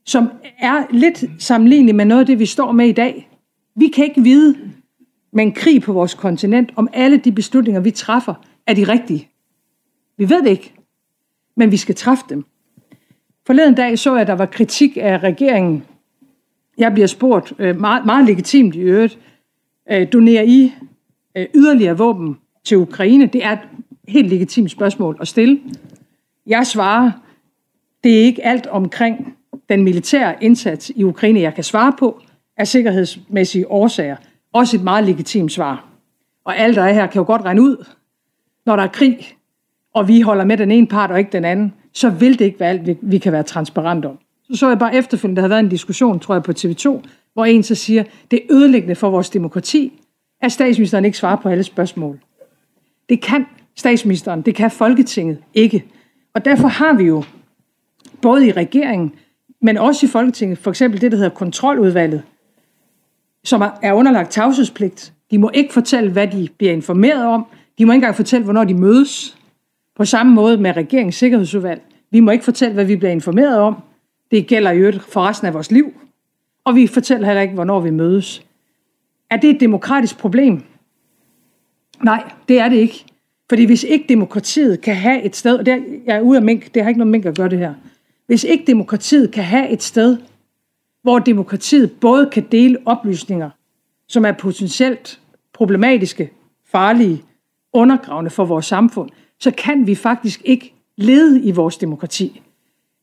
som er lidt sammenlignelig med noget af det, vi står med i dag. Vi kan ikke vide med en krig på vores kontinent, om alle de beslutninger, vi træffer, er de rigtige. Vi ved det ikke, men vi skal træffe dem. Forleden dag så jeg, at der var kritik af regeringen. Jeg bliver spurgt, øh, meget, meget legitimt i øvrigt, øh, donerer I øh, yderligere våben til Ukraine? Det er et helt legitimt spørgsmål at stille. Jeg svarer, det er ikke alt omkring den militære indsats i Ukraine, jeg kan svare på, af sikkerhedsmæssige årsager. Også et meget legitimt svar. Og alle, der er her, kan jo godt regne ud, når der er krig, og vi holder med den ene part og ikke den anden, så vil det ikke være alt, vi kan være transparent om. Så så jeg bare efterfølgende, der havde været en diskussion, tror jeg, på TV2, hvor en så siger, det er ødelæggende for vores demokrati, at statsministeren ikke svarer på alle spørgsmål. Det kan statsministeren, det kan Folketinget ikke. Og derfor har vi jo, både i regeringen, men også i Folketinget, for eksempel det, der hedder kontroludvalget, som er underlagt tavshedspligt. De må ikke fortælle, hvad de bliver informeret om. De må ikke engang fortælle, hvornår de mødes. På samme måde med regeringens sikkerhedsudvalg. Vi må ikke fortælle, hvad vi bliver informeret om. Det gælder i øvrigt for resten af vores liv. Og vi fortæller heller ikke, hvornår vi mødes. Er det et demokratisk problem? Nej, det er det ikke. Fordi hvis ikke demokratiet kan have et sted, og det er, jeg er ude af mink, det har ikke noget mink at gøre det her. Hvis ikke demokratiet kan have et sted, hvor demokratiet både kan dele oplysninger, som er potentielt problematiske, farlige, undergravende for vores samfund, så kan vi faktisk ikke lede i vores demokrati.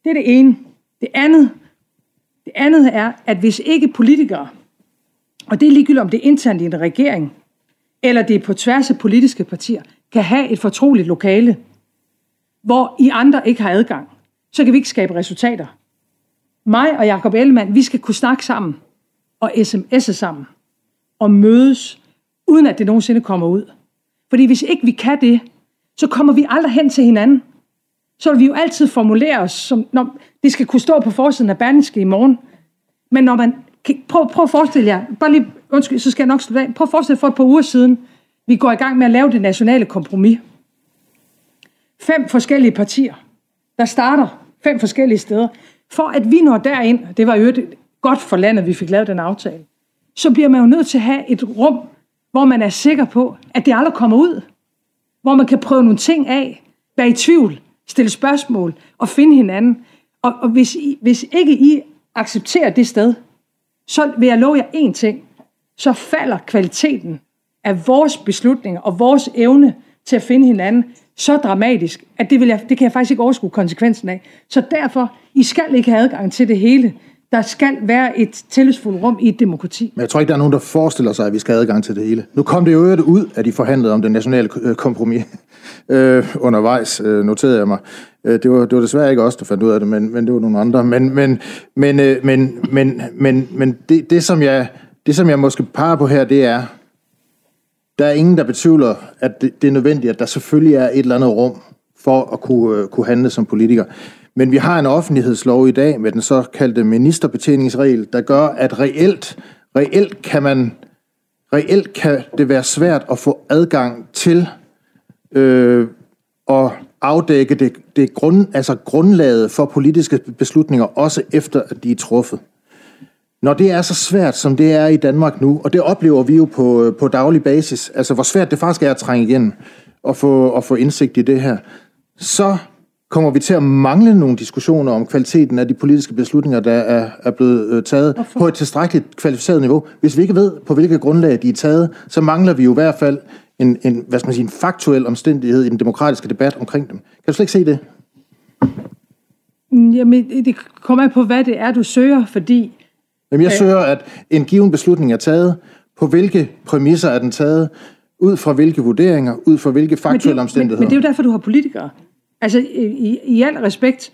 Det er det ene. Det andet, det andet er, at hvis ikke politikere, og det er ligegyldigt om det er internt i en regering, eller det er på tværs af politiske partier, kan have et fortroligt lokale, hvor I andre ikke har adgang, så kan vi ikke skabe resultater. Mig og Jakob Ellemann, vi skal kunne snakke sammen og sms'e sammen og mødes, uden at det nogensinde kommer ud. Fordi hvis ikke vi kan det, så kommer vi aldrig hen til hinanden. Så vil vi jo altid formulere os, som når det skal kunne stå på forsiden af Berlingske i morgen. Men når man... Prøv, prøv at forestille jer, bare lige, undskyld, så skal jeg nok slutte af. Prøv at forestille jer for et par uger siden, vi går i gang med at lave det nationale kompromis. Fem forskellige partier, der starter fem forskellige steder. For at vi når derind, det var jo godt for landet, vi fik lavet den aftale, så bliver man jo nødt til at have et rum, hvor man er sikker på, at det aldrig kommer ud. Hvor man kan prøve nogle ting af, være i tvivl, stille spørgsmål og finde hinanden. Og, og hvis, I, hvis ikke I accepterer det sted, så vil jeg love jer én ting. Så falder kvaliteten af vores beslutninger og vores evne til at finde hinanden så dramatisk, at det, vil jeg, det kan jeg faktisk ikke overskue konsekvensen af. Så derfor, I skal ikke have adgang til det hele. Der skal være et tillidsfuldt rum i et demokrati. Men jeg tror ikke, der er nogen, der forestiller sig, at vi skal have adgang til det hele. Nu kom det jo øvrigt ud, at de forhandlede om det nationale øh, kompromis øh, undervejs, øh, noterede jeg mig. Øh, det, var, det var desværre ikke os, der fandt ud af det, men, men det var nogle andre. Men, men, men, øh, men, men, men, men det, det, som jeg, det, som jeg måske peger på her, det er, der er ingen, der betvivler, at det, det er nødvendigt, at der selvfølgelig er et eller andet rum for at kunne, øh, kunne handle som politiker. Men vi har en offentlighedslov i dag med den såkaldte ministerbetjeningsregel, der gør, at reelt, reelt kan man reelt kan det være svært at få adgang til øh, at afdække det, det grund, altså grundlaget for politiske beslutninger, også efter at de er truffet. Når det er så svært, som det er i Danmark nu, og det oplever vi jo på, på daglig basis, altså hvor svært det faktisk er at trænge igen og få, og få indsigt i det her, så kommer vi til at mangle nogle diskussioner om kvaliteten af de politiske beslutninger, der er, er blevet øh, taget Hvorfor? på et tilstrækkeligt kvalificeret niveau. Hvis vi ikke ved, på hvilke grundlag de er taget, så mangler vi jo i hvert fald en, en, hvad skal man sige, en faktuel omstændighed i den demokratiske debat omkring dem. Kan du slet ikke se det? Jamen, det kommer på, hvad det er, du søger, fordi Jamen, jeg søger, at en given beslutning er taget. På hvilke præmisser er den taget? Ud fra hvilke vurderinger? Ud fra hvilke faktuelle omstændigheder? Men, men det er jo derfor, du har politikere. Altså, i, i al respekt,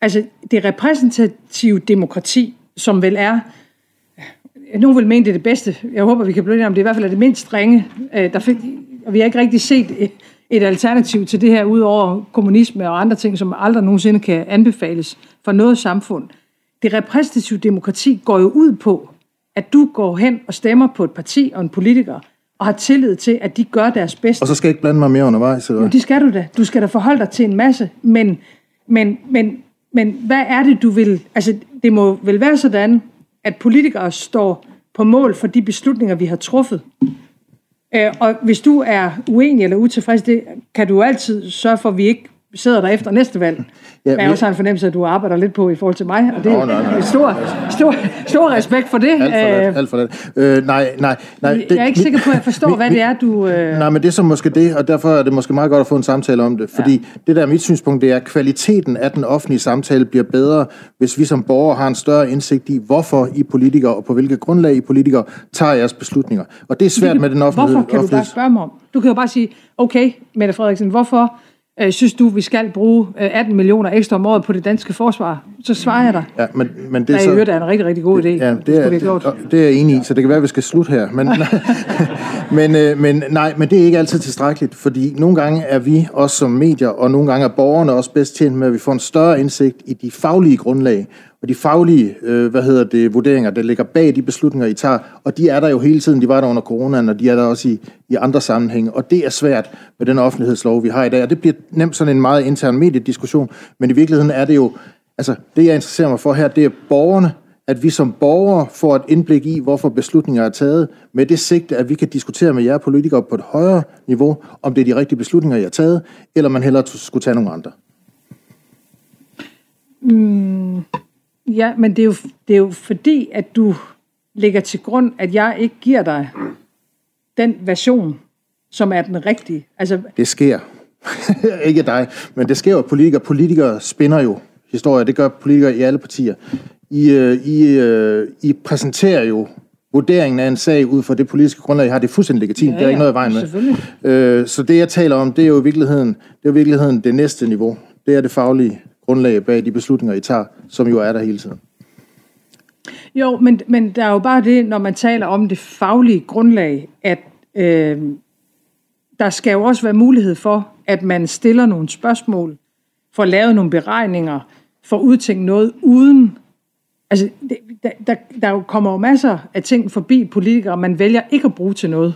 altså, det repræsentative demokrati, som vel er, nogen vil mene, det er det bedste. Jeg håber, vi kan blive om det. i hvert fald er det mindst strenge. Øh, der fik, og vi har ikke rigtig set et, alternativ til det her, ud over kommunisme og andre ting, som aldrig nogensinde kan anbefales for noget samfund. Det repræsentative demokrati går jo ud på, at du går hen og stemmer på et parti og en politiker, og har tillid til, at de gør deres bedste. Og så skal jeg ikke blande mig mere undervejs? Eller? Jo, det skal du da. Du skal da forholde dig til en masse, men, men, men, men hvad er det, du vil... Altså, det må vel være sådan, at politikere står på mål for de beslutninger, vi har truffet. Øh, og hvis du er uenig eller utilfreds, det kan du altid sørge for, at vi ikke sidder der efter næste valg. Ja, men jeg også har en fornemmelse, at du arbejder lidt på i forhold til mig, og det er. Stor, stor, stor respekt for det. Alt for alt for let. Øh, nej, nej, nej. Det, jeg er ikke sikker på, at jeg forstår, mi, hvad det er, du... Øh... Nej, men det er så måske det, og derfor er det måske meget godt at få en samtale om det, fordi ja. det der er mit synspunkt, det er, at kvaliteten af den offentlige samtale bliver bedre, hvis vi som borgere har en større indsigt i, hvorfor I politikere, og på hvilket grundlag I politikere tager jeres beslutninger. Og det er svært med den offentlighed. Hvorfor kan du bare spørge mig om? Du kan jo bare sige, okay, Mette Frederiksen, hvorfor øh, synes du, vi skal bruge øh, 18 millioner ekstra om året på det danske forsvar? Så svarer jeg dig. Ja, men, men det er så... Det er en rigtig, rigtig god idé. Ja, det, er, det, det, det er jeg enig i, så det kan være, at vi skal slutte her. Men, men, øh, men, nej, men det er ikke altid tilstrækkeligt, fordi nogle gange er vi også som medier, og nogle gange er borgerne også bedst tjent med, at vi får en større indsigt i de faglige grundlag, og de faglige øh, hvad hedder det, vurderinger, der ligger bag de beslutninger, I tager, og de er der jo hele tiden, de var der under coronaen, og de er der også i, i andre sammenhænge, og det er svært med den offentlighedslov, vi har i dag, og det bliver nemt sådan en meget intern mediediskussion, men i virkeligheden er det jo, altså det jeg interesserer mig for her, det er borgerne, at vi som borgere får et indblik i, hvorfor beslutninger er taget, med det sigte, at vi kan diskutere med jer politikere på et højere niveau, om det er de rigtige beslutninger, I har taget, eller man hellere skulle tage nogle andre. Mm. Ja, men det er, jo, det er jo fordi, at du lægger til grund, at jeg ikke giver dig den version, som er den rigtige. Altså, det sker. ikke dig, men det sker jo, at politikere, politikere spinder jo historier. Det gør politikere i alle partier. I, øh, I, øh, I præsenterer jo vurderingen af en sag ud fra det politiske grundlag, I har. Det er fuldstændig legitimt. Ja, ja, det er ikke noget i vejen med. Øh, så det, jeg taler om, det er jo i virkeligheden det, er i virkeligheden det næste niveau. Det er det faglige grundlag bag de beslutninger, I tager, som jo er der hele tiden. Jo, men, men der er jo bare det, når man taler om det faglige grundlag, at øh, der skal jo også være mulighed for, at man stiller nogle spørgsmål, får lavet nogle beregninger, får udtænkt noget uden... Altså, det, der, der, der kommer jo masser af ting forbi politikere, man vælger ikke at bruge til noget.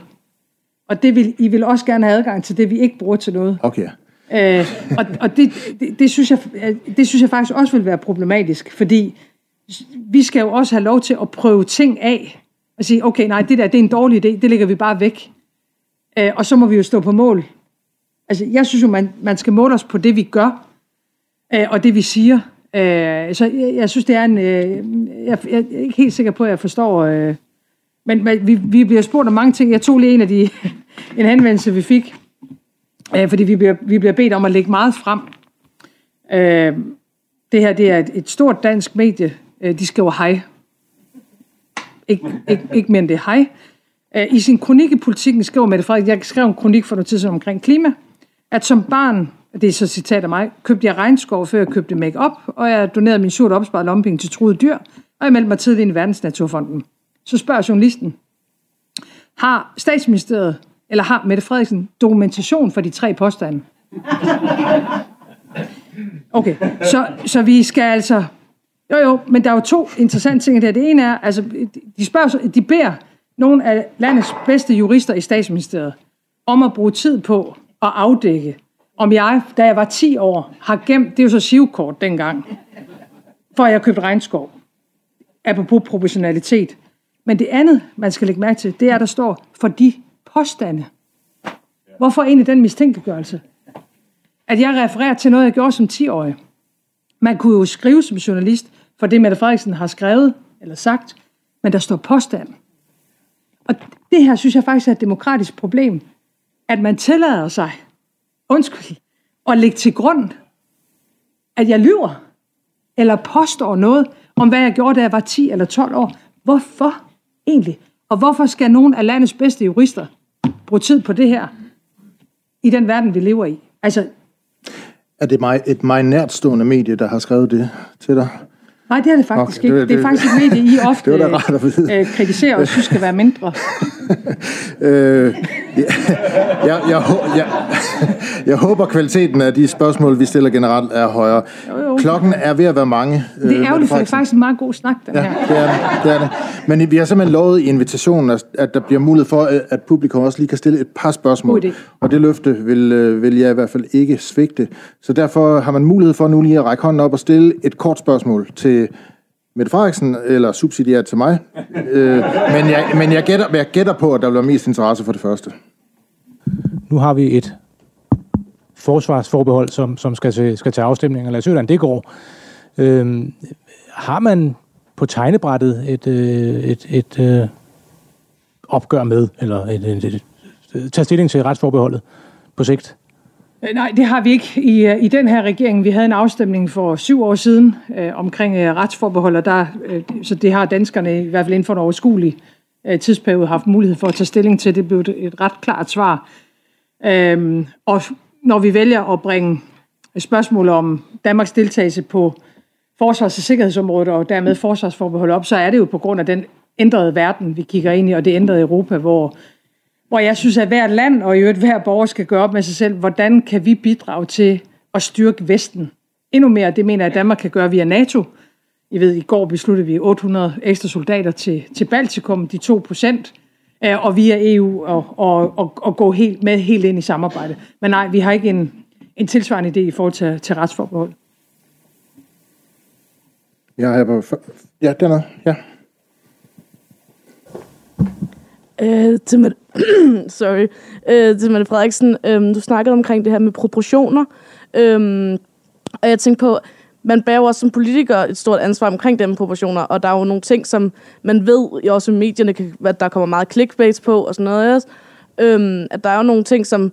Og det vil, I vil også gerne have adgang til det, vi ikke bruger til noget. Okay. Øh, og og det, det, det, synes jeg, det synes jeg faktisk også vil være problematisk, fordi vi skal jo også have lov til at prøve ting af, og sige, okay, nej, det der, det er en dårlig idé, det lægger vi bare væk. Øh, og så må vi jo stå på mål. Altså, jeg synes jo, man, man skal måle os på det, vi gør, øh, og det, vi siger. Øh, så jeg, jeg synes, det er en... Øh, jeg, jeg er ikke helt sikker på, at jeg forstår... Øh, men, men vi, vi bliver spurgt om mange ting. Jeg tog lige en af de... en henvendelse, vi fik øh, fordi vi bliver, vi bliver bedt om at lægge meget frem. Øh, det her det er et, et stort dansk medie. Øh, de skriver hej. Ik, ikke, ikke mere end det hej. Øh, I sin kronik i politikken skriver Mette Frederik, jeg skrev en kronik for noget tid siden omkring klima, at som barn, det er så citat af mig, købte jeg regnskov, før jeg købte make-up, og jeg donerede min surt opsparede lompenge til truede dyr, og jeg meldte mig tidligt ind i Verdensnaturfonden. Så spørger journalisten, har statsministeriet eller har Mette Frederiksen dokumentation for de tre påstande? Okay, så, så vi skal altså... Jo, jo, men der er jo to interessante ting der. Det ene er, altså, de, spørger, de beder nogle af landets bedste jurister i statsministeriet om at bruge tid på at afdække, om jeg, da jeg var 10 år, har gemt, det er jo så sivkort dengang, for at jeg købte regnskov. Apropos proportionalitet. Men det andet, man skal lægge mærke til, det er, der står, for de påstande. Hvorfor egentlig den mistænkeliggørelse? At jeg refererer til noget, jeg gjorde som 10-årig. Man kunne jo skrive som journalist for det, Mette Frederiksen har skrevet eller sagt, men der står påstand. Og det her synes jeg faktisk er et demokratisk problem, at man tillader sig, undskyld, at lægge til grund, at jeg lyver, eller påstår noget om, hvad jeg gjorde, da jeg var 10 eller 12 år. Hvorfor egentlig? Og hvorfor skal nogen af landets bedste jurister bruge tid på det her i den verden, vi lever i? Altså, er det mig, et meget nærtstående medie, der har skrevet det til dig? Nej, det er det faktisk okay, ikke. Det, det, det er faktisk et medie, I ofte det var rart at vide. Øh, kritiserer og synes skal være mindre. øh, ja, jeg, jeg, jeg, jeg håber, kvaliteten af de spørgsmål, vi stiller generelt, er højere. Jo, jo. Klokken er ved at være mange. Det er øh, ærgerligt, for det er faktisk en meget god snak, den ja, her. Det er, det, det er det. Men vi har simpelthen lovet i invitationen, at der bliver mulighed for, at publikum også lige kan stille et par spørgsmål. Og det løfte vil, øh, vil jeg i hvert fald ikke svigte. Så derfor har man mulighed for nu lige at række hånden op og stille et kort spørgsmål til Mette Frederiksen eller subsidiært til mig. øh, men jeg, men jeg, gætter, jeg gætter på, at der bliver mest interesse for det første. Nu har vi et forsvarsforbehold, som, som skal, til, skal til afstemning, og lad os høre, hvordan det går. Øhm, har man på tegnebrættet et, øh, et, et øh, opgør med, eller et, et, et, et, tage stilling til retsforbeholdet på sigt? Øh, nej, det har vi ikke i, øh, i den her regering. Vi havde en afstemning for syv år siden øh, omkring øh, retsforbehold, og der, øh, så det har danskerne i hvert fald inden for en overskuelig øh, tidsperiode haft mulighed for at tage stilling til. Det blev et, et ret klart svar. Øh, og når vi vælger at bringe spørgsmål om Danmarks deltagelse på forsvars- og sikkerhedsområdet og dermed forsvarsforbehold op, så er det jo på grund af den ændrede verden, vi kigger ind i, og det ændrede Europa, hvor hvor jeg synes, at hvert land og i øvrigt hver borger skal gøre op med sig selv, hvordan kan vi bidrage til at styrke Vesten endnu mere. Det mener jeg, at Danmark kan gøre via NATO. I ved, i går besluttede vi 800 ekstra soldater til, til Baltikum, de 2 procent, øh, og via EU og, og, og, og gå helt med helt ind i samarbejdet. Men nej, vi har ikke en, en tilsvarende idé i forhold til, til retsforbehold. Ja, jeg på, ja, den er, ja. Øh, til Mette, sorry, øh, til Mette Frederiksen, øh, du snakkede omkring det her med proportioner, øh, og jeg tænkte på, man bærer jo også som politiker et stort ansvar omkring dem proportioner, og der er jo nogle ting, som man ved, også i medierne, at der kommer meget clickbait på og sådan noget også, øh, at der er jo nogle ting, som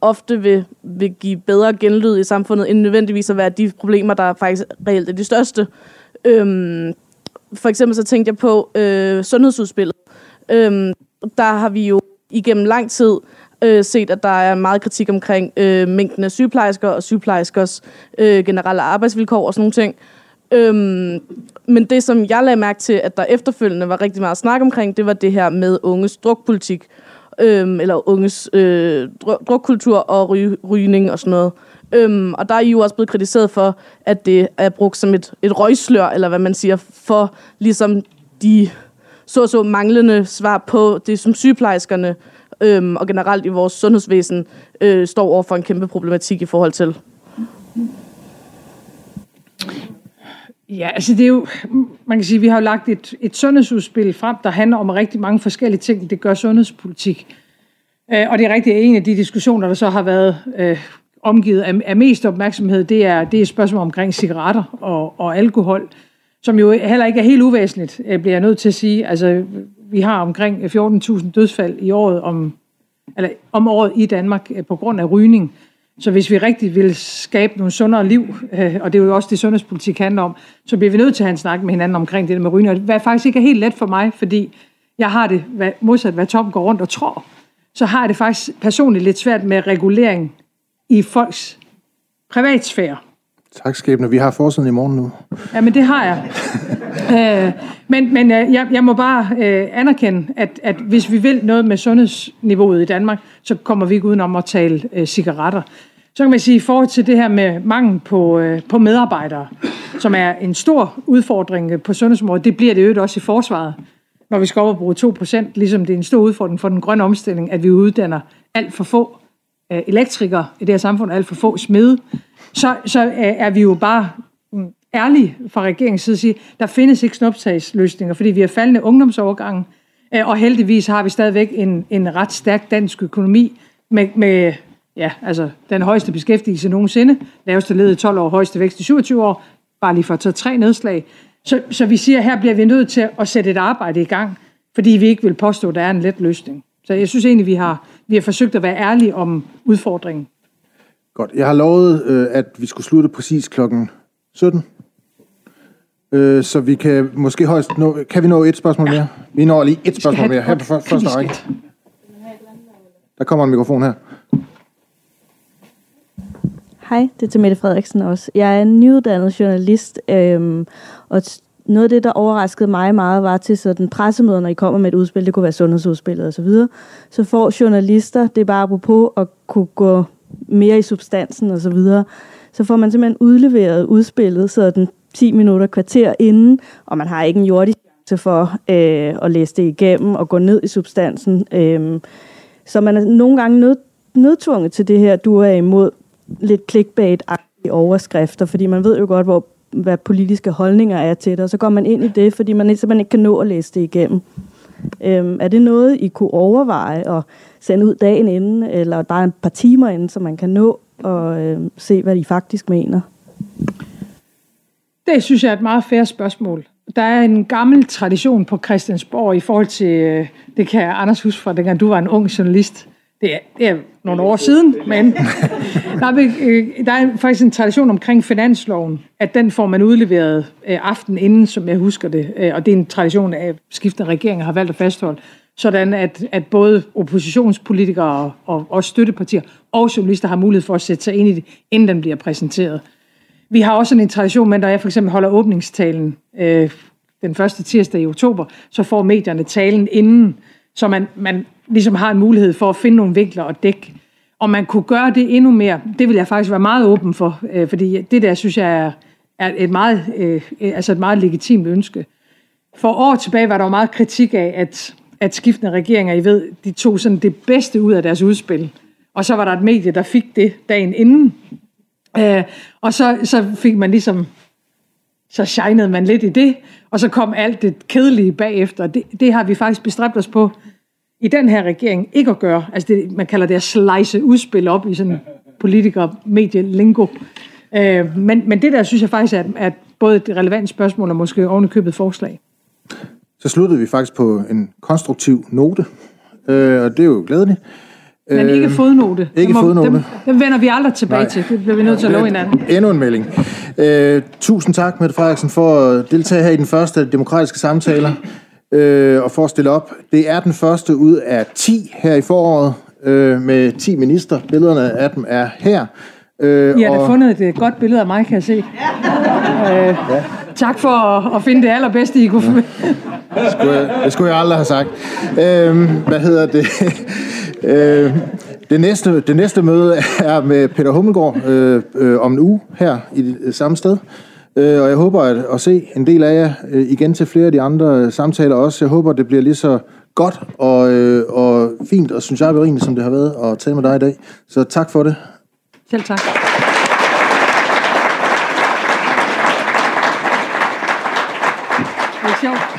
ofte vil, vil give bedre genlyd i samfundet, end nødvendigvis at være de problemer, der faktisk reelt er de største. Øhm, for eksempel så tænkte jeg på øh, sundhedsudspillet. Øhm, der har vi jo igennem lang tid øh, set, at der er meget kritik omkring øh, mængden af sygeplejersker og sygeplejerskers øh, generelle arbejdsvilkår og sådan nogle ting. Øhm, men det, som jeg lagde mærke til, at der efterfølgende var rigtig meget snak omkring, det var det her med unges drukpolitik, øhm, eller unges øh, drukkultur og ry- rygning og sådan noget. Øhm, og der er I jo også blevet kritiseret for, at det er brugt som et, et røgslør, eller hvad man siger, for ligesom de så så manglende svar på det, som sygeplejerskerne øhm, og generelt i vores sundhedsvæsen øh, står over for en kæmpe problematik i forhold til. Ja, altså det er jo, man kan sige, vi har jo lagt et, et sundhedsudspil frem, der handler om rigtig mange forskellige ting. Det gør sundhedspolitik. Øh, og det er rigtigt, en af de diskussioner, der så har været øh, omgivet af, af mest opmærksomhed, det er, det er spørgsmål omkring cigaretter og, og alkohol som jo heller ikke er helt uvæsentligt, øh, bliver jeg nødt til at sige. Altså, vi har omkring 14.000 dødsfald i året om, eller om året i Danmark øh, på grund af rygning. Så hvis vi rigtig vil skabe nogle sundere liv, øh, og det er jo også det, sundhedspolitik handler om, så bliver vi nødt til at have en snak med hinanden omkring det der med rygning. Og det er faktisk ikke helt let for mig, fordi jeg har det modsat, hvad Tom går rundt og tror, så har jeg det faktisk personligt lidt svært med regulering i folks privatsfære. Tak, skæbne. Vi har forsiden i morgen nu. Ja, men det har jeg. øh, men men øh, jeg, jeg må bare øh, anerkende, at, at hvis vi vil noget med sundhedsniveauet i Danmark, så kommer vi ikke udenom at tale øh, cigaretter. Så kan man sige, i forhold til det her med mangel på, øh, på medarbejdere, som er en stor udfordring øh, på sundhedsområdet, det bliver det jo også i forsvaret, når vi skal op og bruge 2%, ligesom det er en stor udfordring for den grønne omstilling, at vi uddanner alt for få øh, elektrikere i det her samfund, alt for få smede, så, så øh, er vi jo bare mm, ærlige fra regeringens side at sige, der findes ikke snuptagsløsninger, fordi vi har faldende ungdomsovergangen, øh, og heldigvis har vi stadigvæk en, en ret stærk dansk økonomi med, med ja, altså den højeste beskæftigelse nogensinde, laveste led i 12 år, højeste vækst i 27 år, bare lige for at tage tre nedslag. Så, så vi siger, at her bliver vi nødt til at sætte et arbejde i gang, fordi vi ikke vil påstå, at der er en let løsning. Så jeg synes egentlig, vi har, vi har forsøgt at være ærlige om udfordringen. Godt. Jeg har lovet, øh, at vi skulle slutte præcis klokken 17. Øh, så vi kan måske højst nå... Kan vi nå et spørgsmål ja. mere? Vi når lige et spørgsmål mere. Her på første række. Der kommer en mikrofon her. Hej, det er til Mette Frederiksen også. Jeg er en nyuddannet journalist, øhm, og noget af det, der overraskede mig meget, var til sådan pressemøder, når I kommer med et udspil, det kunne være sundhedsudspillet og så videre, så får journalister, det er bare apropos at kunne gå mere i substansen og så videre, så får man simpelthen udleveret udspillet sådan 10 minutter, kvarter inden, og man har ikke en jordisk chance for øh, at læse det igennem og gå ned i substansen. Øh, så man er nogle gange nød, nødtvunget til det her, du er imod lidt clickbait overskrifter, fordi man ved jo godt, hvor hvad politiske holdninger er til det, og så går man ind i det, fordi man simpelthen ikke kan nå at læse det igennem. Øhm, er det noget, I kunne overveje at sende ud dagen inden, eller bare et par timer inden, så man kan nå at øhm, se, hvad I faktisk mener? Det synes jeg er et meget færre spørgsmål. Der er en gammel tradition på Christiansborg i forhold til, øh, det kan Anders huske fra dengang du var en ung journalist, det er, det er nogle år siden, men der er, øh, der er faktisk en tradition omkring finansloven, at den får man udleveret øh, aften inden, som jeg husker det, og det er en tradition, at skiftende regeringer har valgt at fastholde, sådan at, at både oppositionspolitikere og, og støttepartier og journalister har mulighed for at sætte sig ind i det, inden den bliver præsenteret. Vi har også en tradition med, når jeg for eksempel holder åbningstalen øh, den første tirsdag i oktober, så får medierne talen inden, så man, man ligesom har en mulighed for at finde nogle vinkler og dække. Og man kunne gøre det endnu mere, det vil jeg faktisk være meget åben for, øh, fordi det der synes jeg er, er et, meget, øh, altså et meget legitimt ønske. For år tilbage var der jo meget kritik af, at, at skiftende regeringer, I ved, de tog sådan det bedste ud af deres udspil. Og så var der et medie, der fik det dagen inden, Øh, og så, så fik man ligesom, så shinede man lidt i det, og så kom alt det kedelige bagefter. Det, det har vi faktisk bestræbt os på i den her regering ikke at gøre. Altså det, man kalder det at slice udspil op i sådan politiker medie lingo. Øh, men, men det der synes jeg faktisk er, er både et relevant spørgsmål og måske ovenikøbet forslag. Så sluttede vi faktisk på en konstruktiv note, øh, og det er jo glædeligt. Men ikke fodnote. Ikke dem, fodnote. Dem, dem vender vi aldrig tilbage Nej. til. Det bliver vi nødt til at love hinanden. Endnu en melding. Øh, tusind tak, Mette Frederiksen, for at deltage her i den første demokratiske samtaler øh, og for at stille op. Det er den første ud af 10 her i foråret øh, med 10 minister. Billederne af dem er her. Øh, I har og... da fundet et godt billede af mig, kan jeg se. Ja. Øh, ja. Tak for at, at finde det allerbedste, I kunne ja det, skulle jeg, det skulle jeg aldrig have sagt. Øhm, hvad hedder det? øhm, det, næste, det næste møde er med Peter Hummelgaard øh, øh, om en uge her i det øh, samme sted. Øh, og jeg håber at, at se en del af jer øh, igen til flere af de andre øh, samtaler også. Jeg håber, det bliver lige så godt og, øh, og fint, og synes jeg berigende, som det har været at tale med dig i dag. Så tak for det. Selv tak. Det er sjovt.